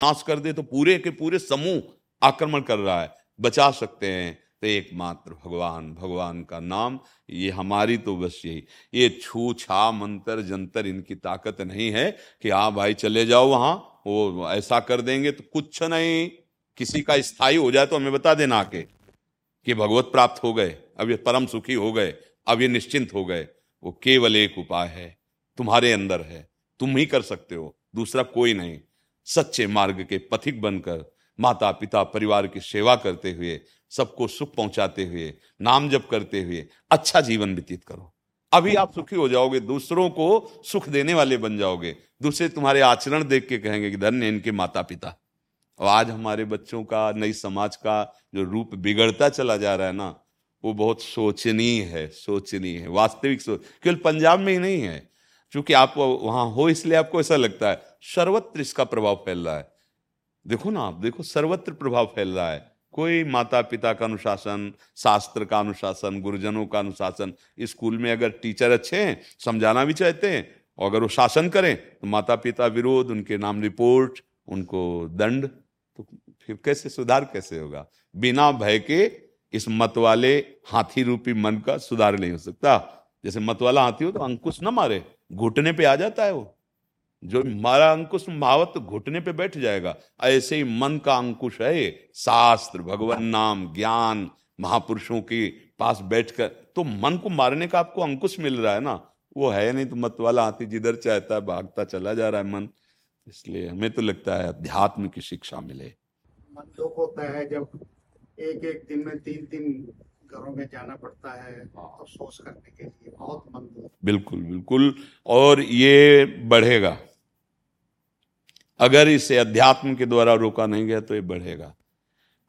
नाश कर दे तो पूरे के पूरे समूह आक्रमण कर रहा है। बचा सकते हैं तो एकमात्र भगवान भगवान का नाम, ये हमारी तो बस यही। ये छू छा मंत्र जंतर इनकी ताकत नहीं है कि हाँ भाई चले जाओ वहाँ, वो ऐसा कर देंगे तो कुछ नहीं। किसी का स्थायी हो जाए तो हमें बता देना आके कि भगवत प्राप्त हो गए, अब ये परम सुखी हो गए, अब ये निश्चिंत हो गए। वो केवल एक उपाय है, तुम्हारे अंदर है, तुम ही कर सकते हो, दूसरा कोई नहीं। सच्चे मार्ग के पथिक बनकर माता पिता परिवार की सेवा करते हुए, सबको सुख पहुंचाते हुए, नाम जप करते हुए अच्छा जीवन व्यतीत करो। अभी आप सुखी हो जाओगे, दूसरों को सुख देने वाले बन जाओगे। दूसरे तुम्हारे आचरण देख के कहेंगे कि धन्य इनके माता पिता और आज हमारे बच्चों का, नई समाज का जो रूप बिगड़ता चला जा रहा है ना, वो बहुत सोचनीय है सोचनीय है, वास्तविक सोच केवल पंजाब में ही नहीं है। क्योंकि आप वहाँ हो, इसलिए आपको ऐसा लगता है सर्वत्र इसका प्रभाव फैल रहा है। देखो ना आप, देखो सर्वत्र प्रभाव फैल रहा है। कोई माता पिता का अनुशासन, शास्त्र का अनुशासन, गुरुजनों का अनुशासन स्कूल में अगर टीचर अच्छे हैं, समझाना भी चाहते हैं, और अगर वो शासन करें तो माता पिता विरोध, उनके नाम रिपोर्ट, उनको दंड तो फिर कैसे, सुधार कैसे होगा? बिना भय के इस मत वाले हाथी रूपी मन का सुधार नहीं हो सकता। जैसे मत वाला हाथी हो तो अंकुश ना मारे, घुटने पे आ जाता है वो। जो मारा अंकुश भावत तो घुटने पे बैठ जाएगा, ऐसे ही मन का अंकुश है, शास्त्र, भगवान नाम, ज्ञान, महापुरुषों के पास बैठकर तो मन को मारने का आपको अंकुश मिल रहा है ना? वो है नहीं तो मत वाला हाथी जिधर चाहता है भागता, चला जा रहा है मन। इसलिए हमें तो लगता है अध्यात्म की शिक्षा मिले। मन दुख होता है जब एक एक दिन में तीन तीन घरों में जाना पड़ता है अफसोस करने के लिए बहुत मन बिल्कुल बिल्कुल। और ये बढ़ेगा। अगर इसे अध्यात्म के द्वारा रोका नहीं गया तो ये बढ़ेगा।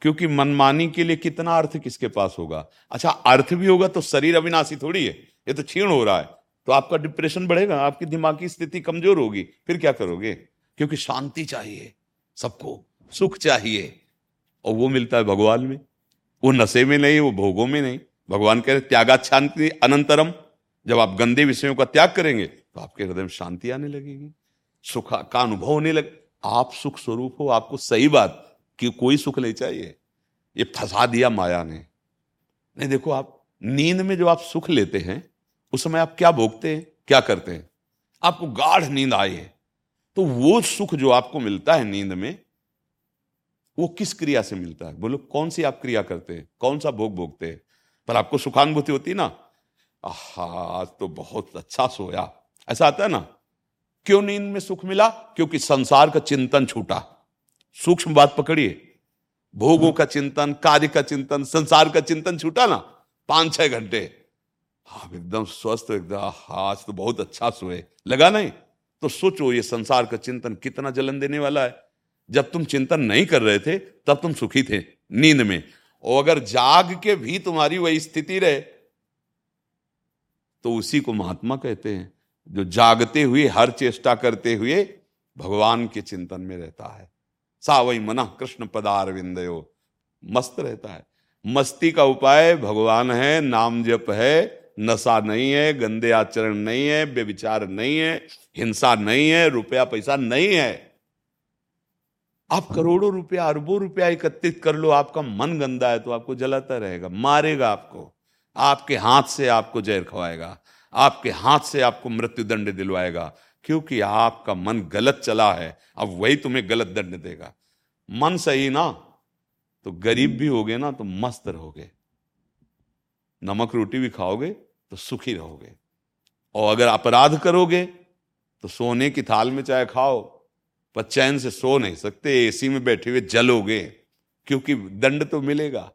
क्योंकि मनमानी के लिए कितना अर्थ किसके पास होगा? अच्छा अर्थ भी होगा तो शरीर अविनाशी थोड़ी है ये तो क्षीण हो रहा है। तो आपका डिप्रेशन बढ़ेगा आपकी दिमागी स्थिति कमज़ोर होगी फिर क्या करोगे? क्योंकि शांति चाहिए सबको सुख चाहिए और वो मिलता है भगवान में। वो नशे में नहीं, वो भोगों में नहीं। भगवान कह रहे, त्यागा शांति अनंतरम। जब आप गंदे विषयों का त्याग करेंगे तो आपके हृदय में शांति आने लगेगी। सुख का अनुभव होने लगे, आप सुख स्वरूप हो, आपको सही बात कि कोई सुख नहीं चाहिए। ये फंसा दिया माया ने। नहीं, देखो, आप नींद में जो आप सुख लेते हैं, उस समय आप क्या भोगते हैं, क्या करते हैं? आपको गाढ़ नींद आई है तो वो सुख जो आपको मिलता है नींद में वो किस क्रिया से मिलता है? बोलो, कौन सी आप क्रिया करते हैं? कौन सा भोग भोगते हैं? पर आपको सुखानुभूति होती ना? आज तो बहुत अच्छा सोया। ऐसा आता है ना? क्यों नींद में सुख मिला? क्योंकि संसार का चिंतन छूटा। सूक्ष्म बात पकड़िए। भोगों का चिंतन, कार्य का चिंतन, संसार का चिंतन छूटा ना? पाँच छह घंटे। हाँ एकदम स्वस्थ, एकदम आज तो बहुत अच्छा सोए। लगा नहीं? तो सोचो, ये संसार का चिंतन कितना जलन देने वाला है। जब तुम चिंतन नहीं कर रहे थे, तब तुम सुखी थे, नींद में। और अगर जाग के भी तुम्हारी वही स्थिति रहे तो उसी को महात्मा कहते हैं, जो जागते हुए, हर चेष्टा करते हुए, भगवान के चिंतन में रहता है। सा वही मना, कृष्ण पदार विंदयो मस्त रहता है। मस्ती का उपाय, भगवान है, नाम जप है, नशा नहीं है, गंदे आचरण नहीं है बेविचार नहीं है, हिंसा नहीं है, रुपया पैसा नहीं है। आप करोड़ों रुपया, अरबों रुपया एकत्रित कर लो, आपका मन गंदा है तो आपको जलाता रहेगा, मारेगा आपको। आपके हाथ से आपको जहर खवाएगा, आपके हाथ से आपको मृत्यु दंड दिलवाएगा, क्योंकि आपका मन गलत चला है, अब वही तुम्हें गलत दंड देगा। मन सही ना? तो गरीब भी होगे ना तो मस्त रहोगे। नमक रोटी भी खाओगे तो सुखी रहोगे। और अगर अपराध करोगे तो सोने की थाल में चाहे खाओ। पर चैन से सो नहीं सकते एसी में बैठे हुए जलोगे क्योंकि दंड तो मिलेगा।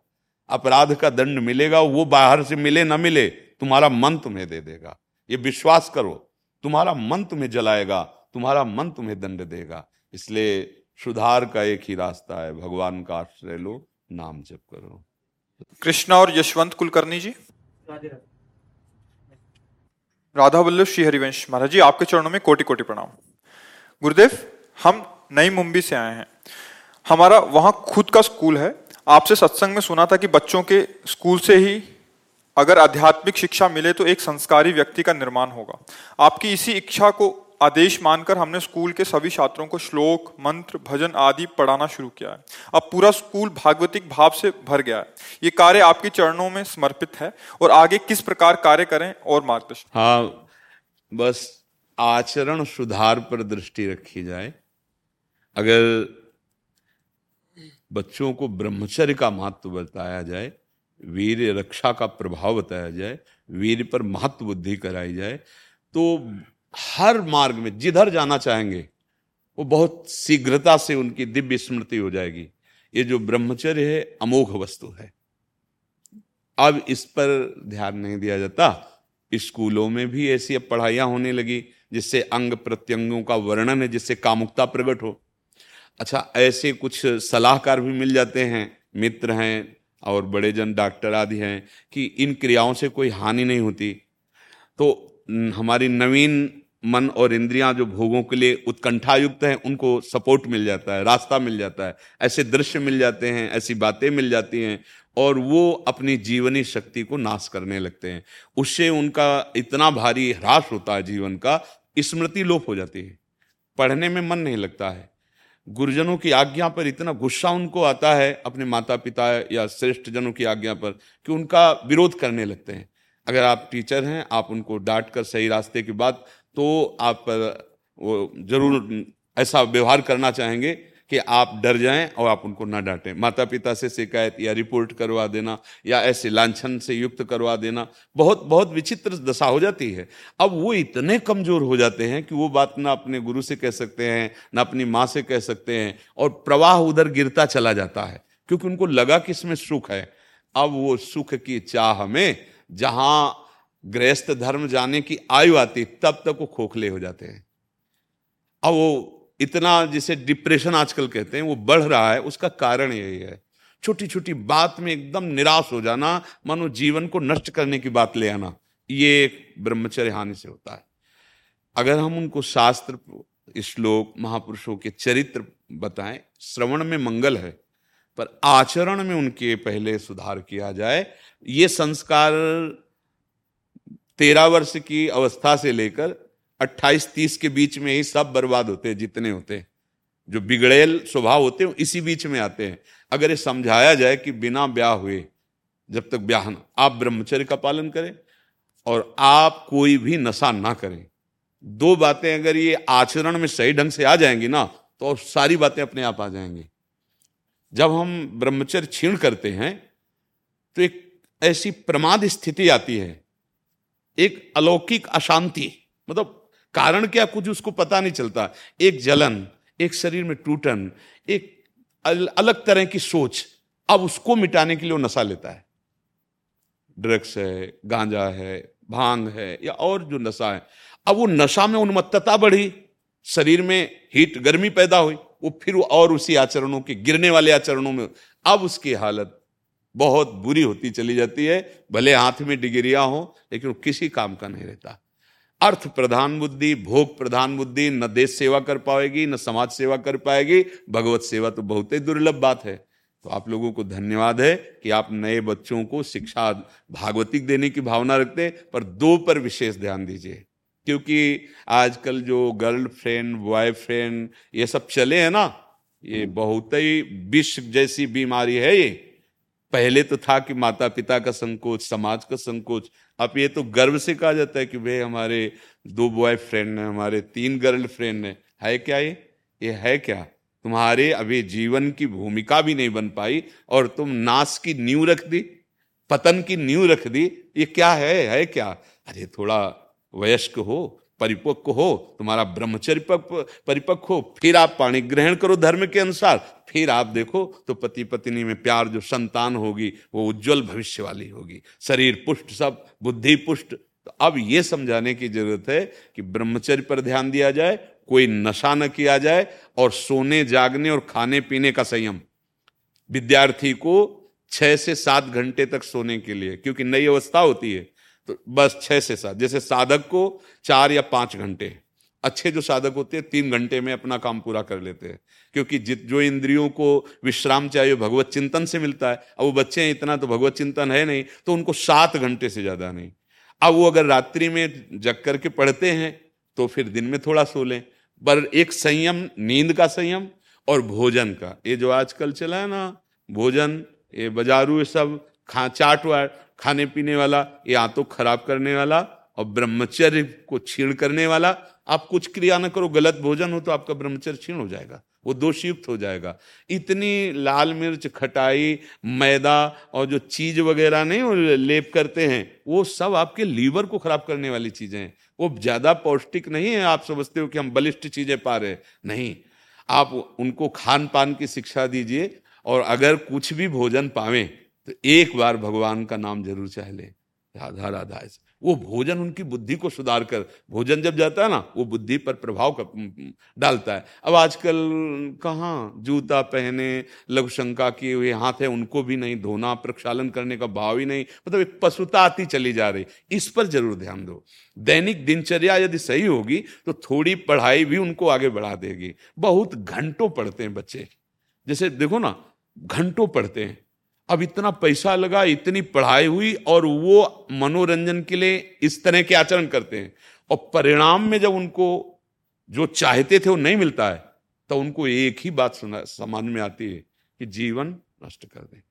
अपराध का दंड मिलेगा वो बाहर से मिले ना मिले तुम्हारा मन तुम्हें दे देगा। ये विश्वास करो तुम्हारा मन तुम्हें जलाएगा तुम्हारा मन तुम्हें दंड देगा। इसलिए सुधार का एक ही रास्ता है भगवान का आश्रय लो नाम जप करो। कृष्णा और यशवंत कुलकर्णी जी? राधा वल्लभ श्री हरिवंश। महाराज जी आपके चरणों में कोटि कोटि प्रणाम। गुरुदेव हम नई मुंबई से आए हैं। हमारा वहाँ खुद का स्कूल है। आपसे सत्संग में सुना था कि बच्चों के स्कूल से ही अगर आध्यात्मिक शिक्षा मिले तो एक संस्कारी व्यक्ति का निर्माण होगा। आपकी इसी इच्छा को आदेश मानकर हमने स्कूल के सभी छात्रों को श्लोक, मंत्र, भजन आदि पढ़ाना शुरू किया है। अब पूरा स्कूल भागवतिक भाव से भर गया है। ये कार्य आपके चरणों में समर्पित है और आगे किस प्रकार कार्य करें और मार्गदर्शन। हाँ बस आचरण सुधार पर दृष्टि रखी जाए। अगर बच्चों को ब्रह्मचर्य का महत्व बताया जाए, वीर रक्षा का प्रभाव बताया जाए, वीर पर महत्व बुद्धि कराई जाए तो हर मार्ग में जिधर जाना चाहेंगे, वो बहुत शीघ्रता से उनकी दिव्य स्मृति हो जाएगी। ये जो ब्रह्मचर्य है, अमोघ वस्तु है। अब इस पर ध्यान नहीं दिया जाता। स्कूलों में भी ऐसी अब पढ़ाइयाँ होने लगी, जिससे अंग प्रत्यंगों का वर्णन है, जिससे कामुकता प्रकट हो। अच्छा ऐसे कुछ सलाहकार भी मिल जाते हैं, मित्र हैं और बड़े जन डॉक्टर आदि हैं कि इन क्रियाओं से कोई हानि नहीं होती। तो हमारी नवीन मन और इंद्रियाँ जो भोगों के लिए उत्कंठा युक्त हैं, उनको सपोर्ट मिल जाता है, रास्ता मिल जाता है। ऐसे दृश्य मिल जाते हैं, ऐसी बातें मिल जाती हैं और वो अपनी जीवनी शक्ति को नाश करने लगते हैं। उससे उनका इतना भारी ह्रास होता है जीवन का, स्मृति लोप हो जाती है। पढ़ने में मन नहीं लगता है। गुरुजनों की आज्ञा पर इतना गुस्सा उनको आता है, अपने माता पिता या श्रेष्ठ जनों की आज्ञा पर, कि उनका विरोध करने लगते हैं। अगर आप टीचर हैं, आप उनको डांट कर सही रास्ते की बात तो आप वो ज़रूर ऐसा व्यवहार करना चाहेंगे। कि आप डर जाएँ और आप उनको ना डांटें। माता पिता से शिकायत या रिपोर्ट करवा देना या ऐसे लांछन से युक्त करवा देना, बहुत बहुत विचित्र दशा हो जाती है। अब वो इतने कमज़ोर हो जाते हैं कि वो बात ना अपने गुरु से कह सकते हैं, ना अपनी माँ से कह सकते हैं और प्रवाह उधर गिरता चला जाता है, क्योंकि उनको लगा कि इसमें सुख है। अब वो सुख की चाह में जहाँ गृहस्थ धर्म जाने की आयु आती, तब तक वो खोखले हो जाते हैं। अब वो इतना जिसे डिप्रेशन आजकल कहते हैं, वो बढ़ रहा है, उसका कारण यही है। छोटी छोटी बात में एकदम निराश हो जाना, मानो जीवन को नष्ट करने की बात ले आना, ये ब्रह्मचर्य हानि से होता है। अगर हम उनको शास्त्र श्लोक महापुरुषों के चरित्र बताएँ, श्रवण में मंगल है, पर आचरण में उनके पहले सुधार किया जाए, ये संस्कार तेरह वर्ष की अवस्था से लेकर अट्ठाईस तीस के बीच में ही सब बर्बाद होते हैं, जितने होते हैं। जो बिगड़ेल स्वभाव होते हैं इसी बीच में आते हैं। अगर ये समझाया जाए कि बिना ब्याह हुए, जब तक ब्याह ना, आप ब्रह्मचर्य का पालन करें और आप कोई भी नशा ना करें। दो बातें अगर ये आचरण में सही ढंग से आ जाएँगी ना तो सारी बातें अपने आप आ जाएँगी। जब हम ब्रह्मचर्य छीण करते हैं तो एक ऐसी प्रमाद स्थिति आती है। एक अलौकिक अशांति मतलब कारण क्या कुछ उसको पता नहीं चलता। एक जलन एक शरीर में टूटन एक अल, अलग तरह की सोच अब उसको मिटाने के लिए वो नशा लेता है। ड्रग्स है गांजा है भाँग है या और जो नशा है। अब वो नशा में उन्मत्तता बढ़ी शरीर में हीट गर्मी पैदा हुई वो फिर और उसी आचरणों के गिरने वाले आचरणों में अब उसकी हालत बहुत बुरी होती चली जाती है। भले हाथ में डिग्रिया हो लेकिन वो किसी काम का नहीं रहता। अर्थ प्रधान बुद्धि, भोग प्रधान बुद्धि, न देश सेवा कर पाएगी, न समाज सेवा कर पाएगी। भगवत सेवा तो बहुत ही दुर्लभ बात है। तो आप लोगों को धन्यवाद है कि आप नए बच्चों को शिक्षा भागवतिक देने की भावना रखते पर दो पर विशेष ध्यान दीजिए। क्योंकि आजकल जो गर्लफ्रेंड, बॉयफ्रेंड, ये सब चले हैं ना, ये बहुत ही विश्व जैसी बीमारी है ये। पहले तो था कि माता पिता का संकोच, समाज का संकोच। अब ये तो गर्व से कहा जाता है कि भाई हमारे दो बॉयफ्रेंड हैं, हमारे तीन गर्लफ्रेंड हैं। है क्या ये? ये है क्या? तुम्हारे अभी जीवन की भूमिका भी नहीं बन पाई और तुम नाश की नींव रख दी, पतन की नींव रख दी। ये क्या है? है क्या? अरे थोड़ा वयस्क हो परिपक्व हो, तुम्हारा ब्रह्मचर्य परिपक्व हो, फिर आप पाणी ग्रहण करो धर्म के अनुसार। फिर आप देखो तो पति पत्नी में प्यार जो संतान होगी, वो उज्जवल भविष्य वाली होगी। शरीर पुष्ट सब, बुद्धि पुष्ट। तो अब ये समझाने की ज़रूरत है कि ब्रह्मचर्य पर ध्यान दिया जाए, कोई नशा न किया जाए, और सोने, जागने और खाने पीने का संयम। विद्यार्थी को छह से सात घंटे तक सोने के लिए, क्योंकि नई अवस्था होती है। तो बस छह से सात। जैसे साधक को चार या पाँच घंटे। अच्छे जो साधक होते हैं, तीन घंटे में अपना काम पूरा कर लेते हैं। क्योंकि जित, जो इंद्रियों को विश्राम चाहिए भगवत चिंतन से मिलता है। अब वो बच्चे हैं इतना तो भगवत चिंतन है नहीं तो उनको सात घंटे से ज़्यादा नहीं। अब वो अगर रात्रि में जग करके पढ़ते हैं तो फिर दिन में थोड़ा सो लें। पर एक संयम, नींद का संयम और भोजन का। ये जो आजकल चला है ना, भोजन, ये बाजारू ये सब, खा, चाट वाट खाने पीने वाला, ये आंतों खराब करने वाला और ब्रह्मचर्य को छीण करने वाला, आप कुछ क्रिया ना करो, गलत भोजन हो तो आपका ब्रह्मचर्य छीण हो जाएगा, वो दोषयुक्त हो जाएगा। इतनी लाल मिर्च, खटाई, मैदा और जो चीज़ वगैरह नहीं लेप करते हैं, वो सब आपके लीवर को खराब करने वाली चीज़ें हैं। वो ज़्यादा पौष्टिक नहीं है, आप समझते हो कि हम बलिष्ठ चीज़ें पा रहे हैं। नहीं, आप उनको खान पान की शिक्षा दीजिए और अगर कुछ भी भोजन पावें तो एक बार भगवान का नाम ज़रूर चाह ले। राधा राधा, ऐसे। वो भोजन उनकी बुद्धि को सुधार कर, भोजन जब जाता है ना, वो बुद्धि पर प्रभाव डालता है। अब आजकल कहाँ जूता पहने, लघु शंका किए हुए हाथ है, उनको भी नहीं, धोना, प्रक्षालन करने का भाव ही नहीं। मतलब एक पशुता आती चली जा रही। इस पर ज़रूर ध्यान दो। दैनिक दिनचर्या यदि सही होगी तो थोड़ी पढ़ाई भी उनको आगे बढ़ा देगी। बहुत घंटों पढ़ते हैं बच्चे। जैसे देखो ना, घंटों पढ़ते हैं। अब इतना पैसा लगा, इतनी पढ़ाई हुई और वो मनोरंजन के लिए इस तरह के आचरण करते हैं। और परिणाम में जब उनको जो चाहते थे वो नहीं मिलता है तो उनको एक ही बात समझ में आती है कि जीवन नष्ट कर दें।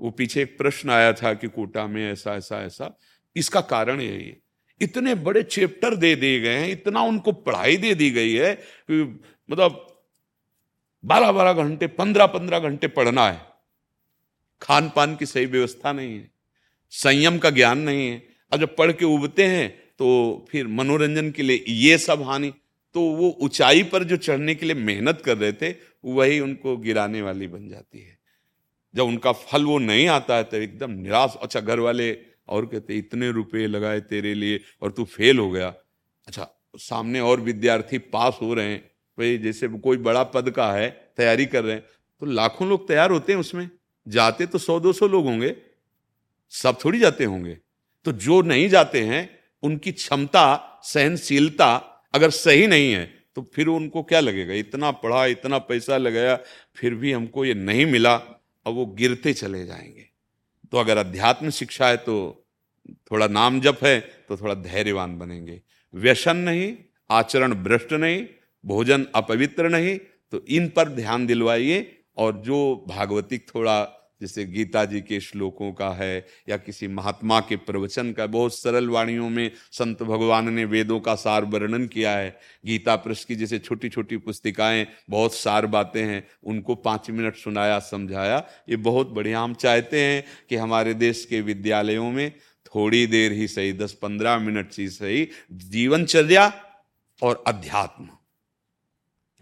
वो पीछे एक प्रश्न आया था कि कोटा में ऐसा ऐसा ऐसा। इसका कारण यही है। इतने बड़े चैप्टर दे दिए गए हैं, इतना उनको पढ़ाई दे दी गई है मतलब बारह बारह घंटे, पंद्रह पंद्रह घंटे पढ़ना है। खान पान की सही व्यवस्था नहीं है, संयम का ज्ञान नहीं है। और जब पढ़ के उबते हैं तो फिर मनोरंजन के लिए ये सब हानि तो वो ऊंचाई पर जो चढ़ने के लिए मेहनत कर रहे थे, वही उनको गिराने वाली बन जाती है। जब उनका फल वो नहीं आता है तो एकदम निराश अच्छा घर वाले और कहते, इतने रुपए लगाए तेरे लिए और तू फेल हो गया। अच्छा सामने और विद्यार्थी पास हो रहे हैं, भाई, जैसे कोई बड़ा पद का है, तैयारी कर रहे हैं। तो लाखों लोग तैयार होते हैं उसमें। जाते तो सौ दो सौ लोग होंगे, सब थोड़ी जाते होंगे। तो जो नहीं जाते हैं, उनकी क्षमता, सहनशीलता अगर सही नहीं है तो फिर उनको क्या लगेगा? इतना पढ़ा, इतना पैसा लगाया, फिर भी हमको ये नहीं मिला, अब वो गिरते चले जाएँगे। तो अगर अध्यात्म शिक्षा है तो थोड़ा नाम जप है तो थोड़ा धैर्यवान बनेंगे। व्यसन नहीं, आचरण भ्रष्ट नहीं, भोजन अपवित्र नहीं तो इन पर ध्यान दिलवाइए, और जो भागवतिक थोड़ा जैसे गीता जी के श्लोकों का है या किसी महात्मा के प्रवचन का बहुत सरल वाणियों में संत भगवान ने वेदों का सार वर्णन किया है। गीता प्रश्न की जैसे छोटी छोटी पुस्तिकाएँ, बहुत सार बातें हैं, उनको पाँच मिनट सुनाया, समझाया। ये बहुत बढ़िया, हम चाहते हैं कि हमारे देश के विद्यालयों में थोड़ी देर ही सही, दस पंद्रह मिनट ही सही जीवनचर्या और अध्यात्म।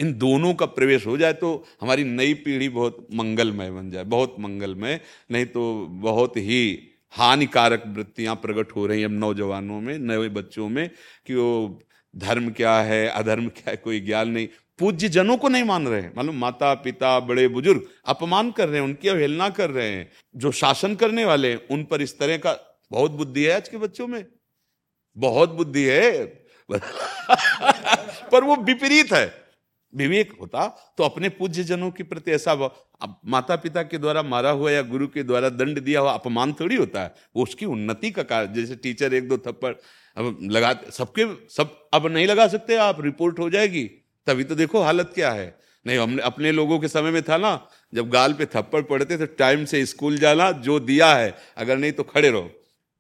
इन दोनों का प्रवेश हो जाए तो हमारी नई पीढ़ी बहुत मंगलमय बन जाए, बहुत मंगलमय, नहीं तो बहुत ही हानिकारक वृत्तियाँ प्रकट हो रही हैं अब नौजवानों में, नए बच्चों में कि वो धर्म क्या है, अधर्म क्या है, कोई ज्ञान नहीं। पूज्य जनों को नहीं मान रहे हैं। मालूम माता पिता बड़े बुज़ुर्ग अपमान कर रहे हैं, उनकी अवहेलना कर रहे हैं। जो शासन करने वाले हैं, उन पर इस तरह का बहुत बुद्धि है आज के बच्चों में। बहुत बुद्धि है। पर वो विपरीत है। विवेक होता तो अपने पूज्य जनों के प्रति ऐसा माता पिता के द्वारा मारा हुआ या गुरु के द्वारा दंड दिया हुआ अपमान थोड़ी होता है। वो उसकी उन्नति का कारण, जैसे टीचर एक दो थप्पड़ अब लगा, सबके, सब अब नहीं लगा सकते आप, रिपोर्ट हो जाएगी, तभी तो देखो हालत क्या है। नहीं, हमने, अपने लोगों के समय में था ना, जब गाल पे थप्पड़ पड़ते तो टाइम से स्कूल जाना जो दिया है, अगर नहीं तो खड़े रहो।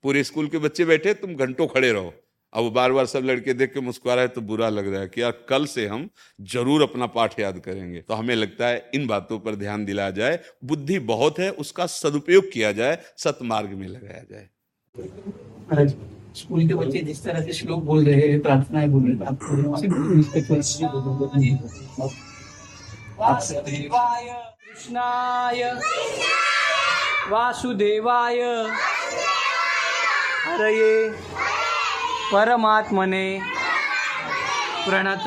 पूरे स्कूल के बच्चे बैठे, तुम घंटों खड़े रहो। अब वो बार बार सब लड़के देख के मुस्कुरा रहे तो बुरा लग रहा है कि यार कल से हम ज़रूर अपना पाठ याद करेंगे। तो हमें लगता है इन बातों पर ध्यान दिलाया जाए बुद्धि बहुत है उसका सदुपयोग किया जाए सतमार्ग में लगाया जाए। स्कूल के बच्चे जिस तरह से श्लोक बोल रहे हैं प्रार्थनाएँ बोल रहे हैं आप वासुदेवाय कृष्णाय। वासुदेवाय। हरये परमात्मने प्रणत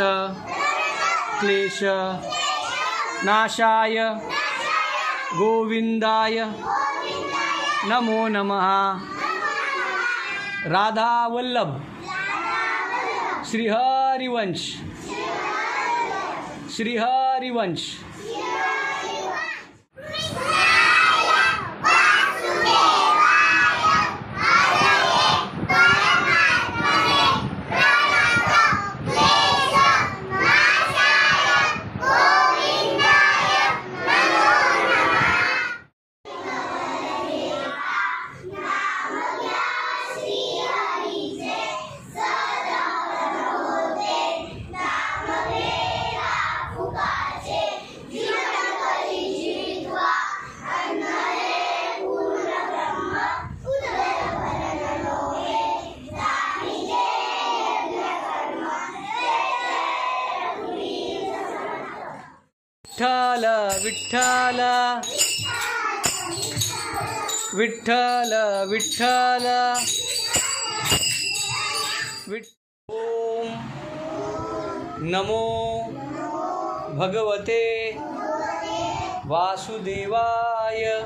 क्लेश नाशाय गोविंदाय नमो नमः. राधा वल्लभ श्रीहरिवंश श्रीहरिवंश. विठ्ठल विठ्ठल। विठ- ओम नमो भगवते वासुदेवाय।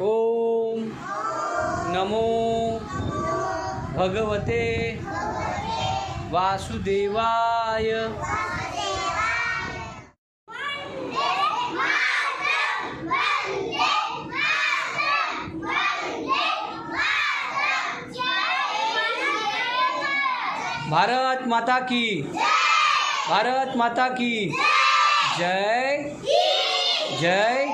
ओम नमो भगवते वासुदेवाय। भारत माता की। भारत माता की। जय। जय।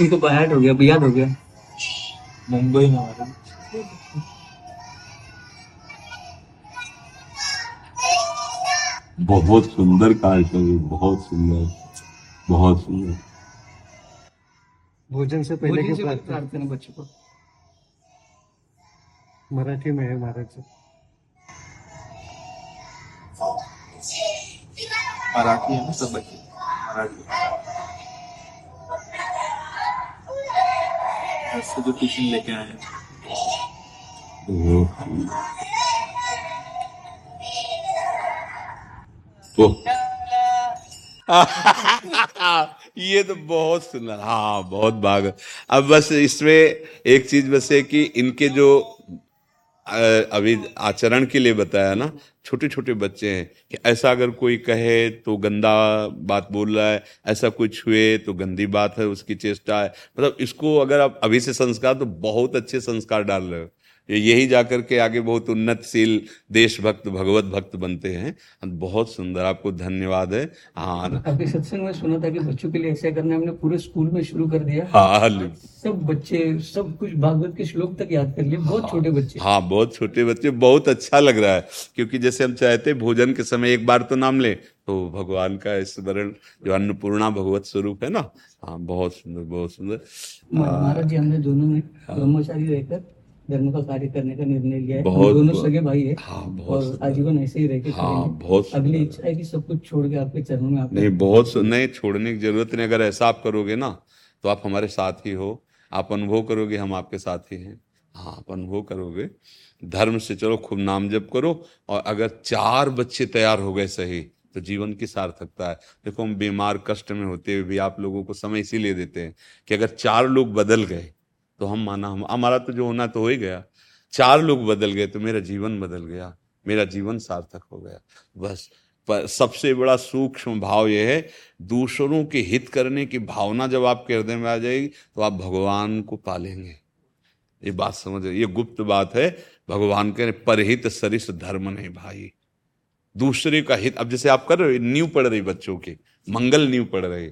उनको बाहर हो गया याद हो गया। मुंबई में आ बहुत सुंदर कार्यक्रम है बहुत सुंदर बहुत सुंदर। भोजन से पहले भोजन की से पहले प्रार्थना प्रार्थना बच्चों को। मराठी में है महाराज। जी मराठी है ना सब बच्चे? मराठी। से जो टिफ़िन लेके आए हैं। तो ये तो बहुत सुंदर। हाँ बहुत भाग। अब बस इसमें एक चीज़ बस है कि इनके जो अभी आचरण के लिए बताया ना छोटे छोटे बच्चे हैं कि ऐसा अगर कोई कहे तो गंदा बात बोल रहा है, ऐसा कुछ हुए तो गंदी बात है, उसकी चेष्टा है। मतलब इसको अगर आप अभी से संस्कार तो बहुत अच्छे संस्कार डाल रहे हो। यही जाकर के आगे बहुत उन्नतशील देशभक्त भगवत भक्त बनते हैं। बहुत सुंदर आपको धन्यवाद है। हाँ अभी सत्संग में सुना था कि बच्चों के लिए ऐसा करना हमने पूरे स्कूल में शुरू कर दिया। हाँ सब बच्चे सब कुछ भागवत के श्लोक तक याद कर लिए बहुत छोटे बच्चे। हाँ बहुत छोटे बच्चे बहुत अच्छा लग रहा है। क्योंकि जैसे हम चाहते हैं भोजन के समय एक बार तो नाम ले तो भगवान का स्मरण जो अन्नपूर्णा भगवत स्वरूप है ना हाँ बहुत सुंदर बहुत सुंदर। महाराज जी हमने दोनों में ब्रह्मचारी रहकर धर्म का कार्य करने का निर्णय लिया है। बहुत- दोनों सगे भाई है हाँ बहुत और आजीवन ऐसे ही रह के हाँ, बहुत अगली इच्छा है कि सब कुछ छोड़ के आपके चरणों में आप नहीं बहुत नहीं छोड़ने की ज़रूरत नहीं। अगर ऐसा आप करोगे ना तो आप हमारे साथ ही हो। आप अनुभव करोगे हम आपके साथ ही हैं। हाँ आप अनुभव करोगे। धर्म से चलो खूब नाम जप करो। और अगर चार बच्चे तैयार हो गए सही तो जीवन की सार्थकता है। देखो हम बीमार कष्ट में होते हुए भी आप लोगों को समय इसीलिए देते हैं कि अगर चार लोग बदल गए तो हम माना, हम, हमारा तो जो होना तो हो ही गया। चार लोग बदल गए तो मेरा जीवन बदल गया, मेरा जीवन सार्थक हो गया। बस, पर सबसे बड़ा सूक्ष्म भाव यह है, दूसरों के हित करने की भावना जब आपके हृदय में आ जाएगी तो आप भगवान को पालेंगे। ये बात समझ, ये गुप्त बात है। भगवान के परहित सरिस धर्म नहीं भाई। दूसरे का हित, अब जैसे आप कर रहे हो न्यू पढ़ रही बच्चों की, मंगल न्यू पढ़ रहे।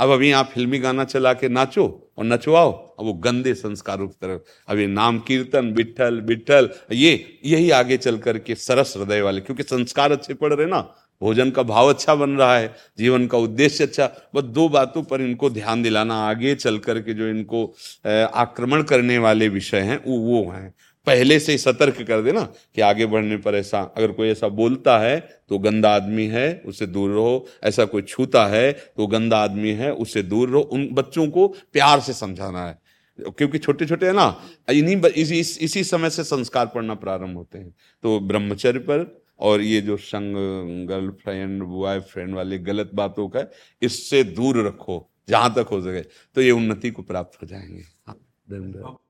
अब अभी आप फिल्मी गाना चला के नाचो और नचवाओ। अब वो गंदे संस्कारों की तरफ़। अभी नाम कीर्तन बिठल बिठल ये, यही आगे चल करके सरस हृदय वाले, क्योंकि संस्कार अच्छे पड़ रहे ना। भोजन का भाव अच्छा बन रहा है, जीवन का उद्देश्य अच्छा। बस दो बातों पर इनको ध्यान दिलाना, आगे चल करके जो इनको आक्रमण करने वाले विषय हैं, वो वो हैं। पहले से ही सतर्क कर देना कि आगे बढ़ने पर ऐसा, अगर कोई ऐसा बोलता है तो गंदा आदमी है, उससे दूर रहो। ऐसा कोई छूता है तो गंदा आदमी है, उससे दूर रहो। उन बच्चों को प्यार से समझाना है। क्योंकि छोटे छोटे है ना, इन्हीं इसी इसी समय से संस्कार पढ़ना प्रारंभ होते हैं। तो ब्रह्मचर्य पर और ये जो संग, गर्लफ्रेंड, बॉयफ्रेंड वाले गलत बातों का, इससे दूर रखो, जहाँ तक हो सके। तो ये उन्नति को प्राप्त हो जाएँगे। हाँ Mom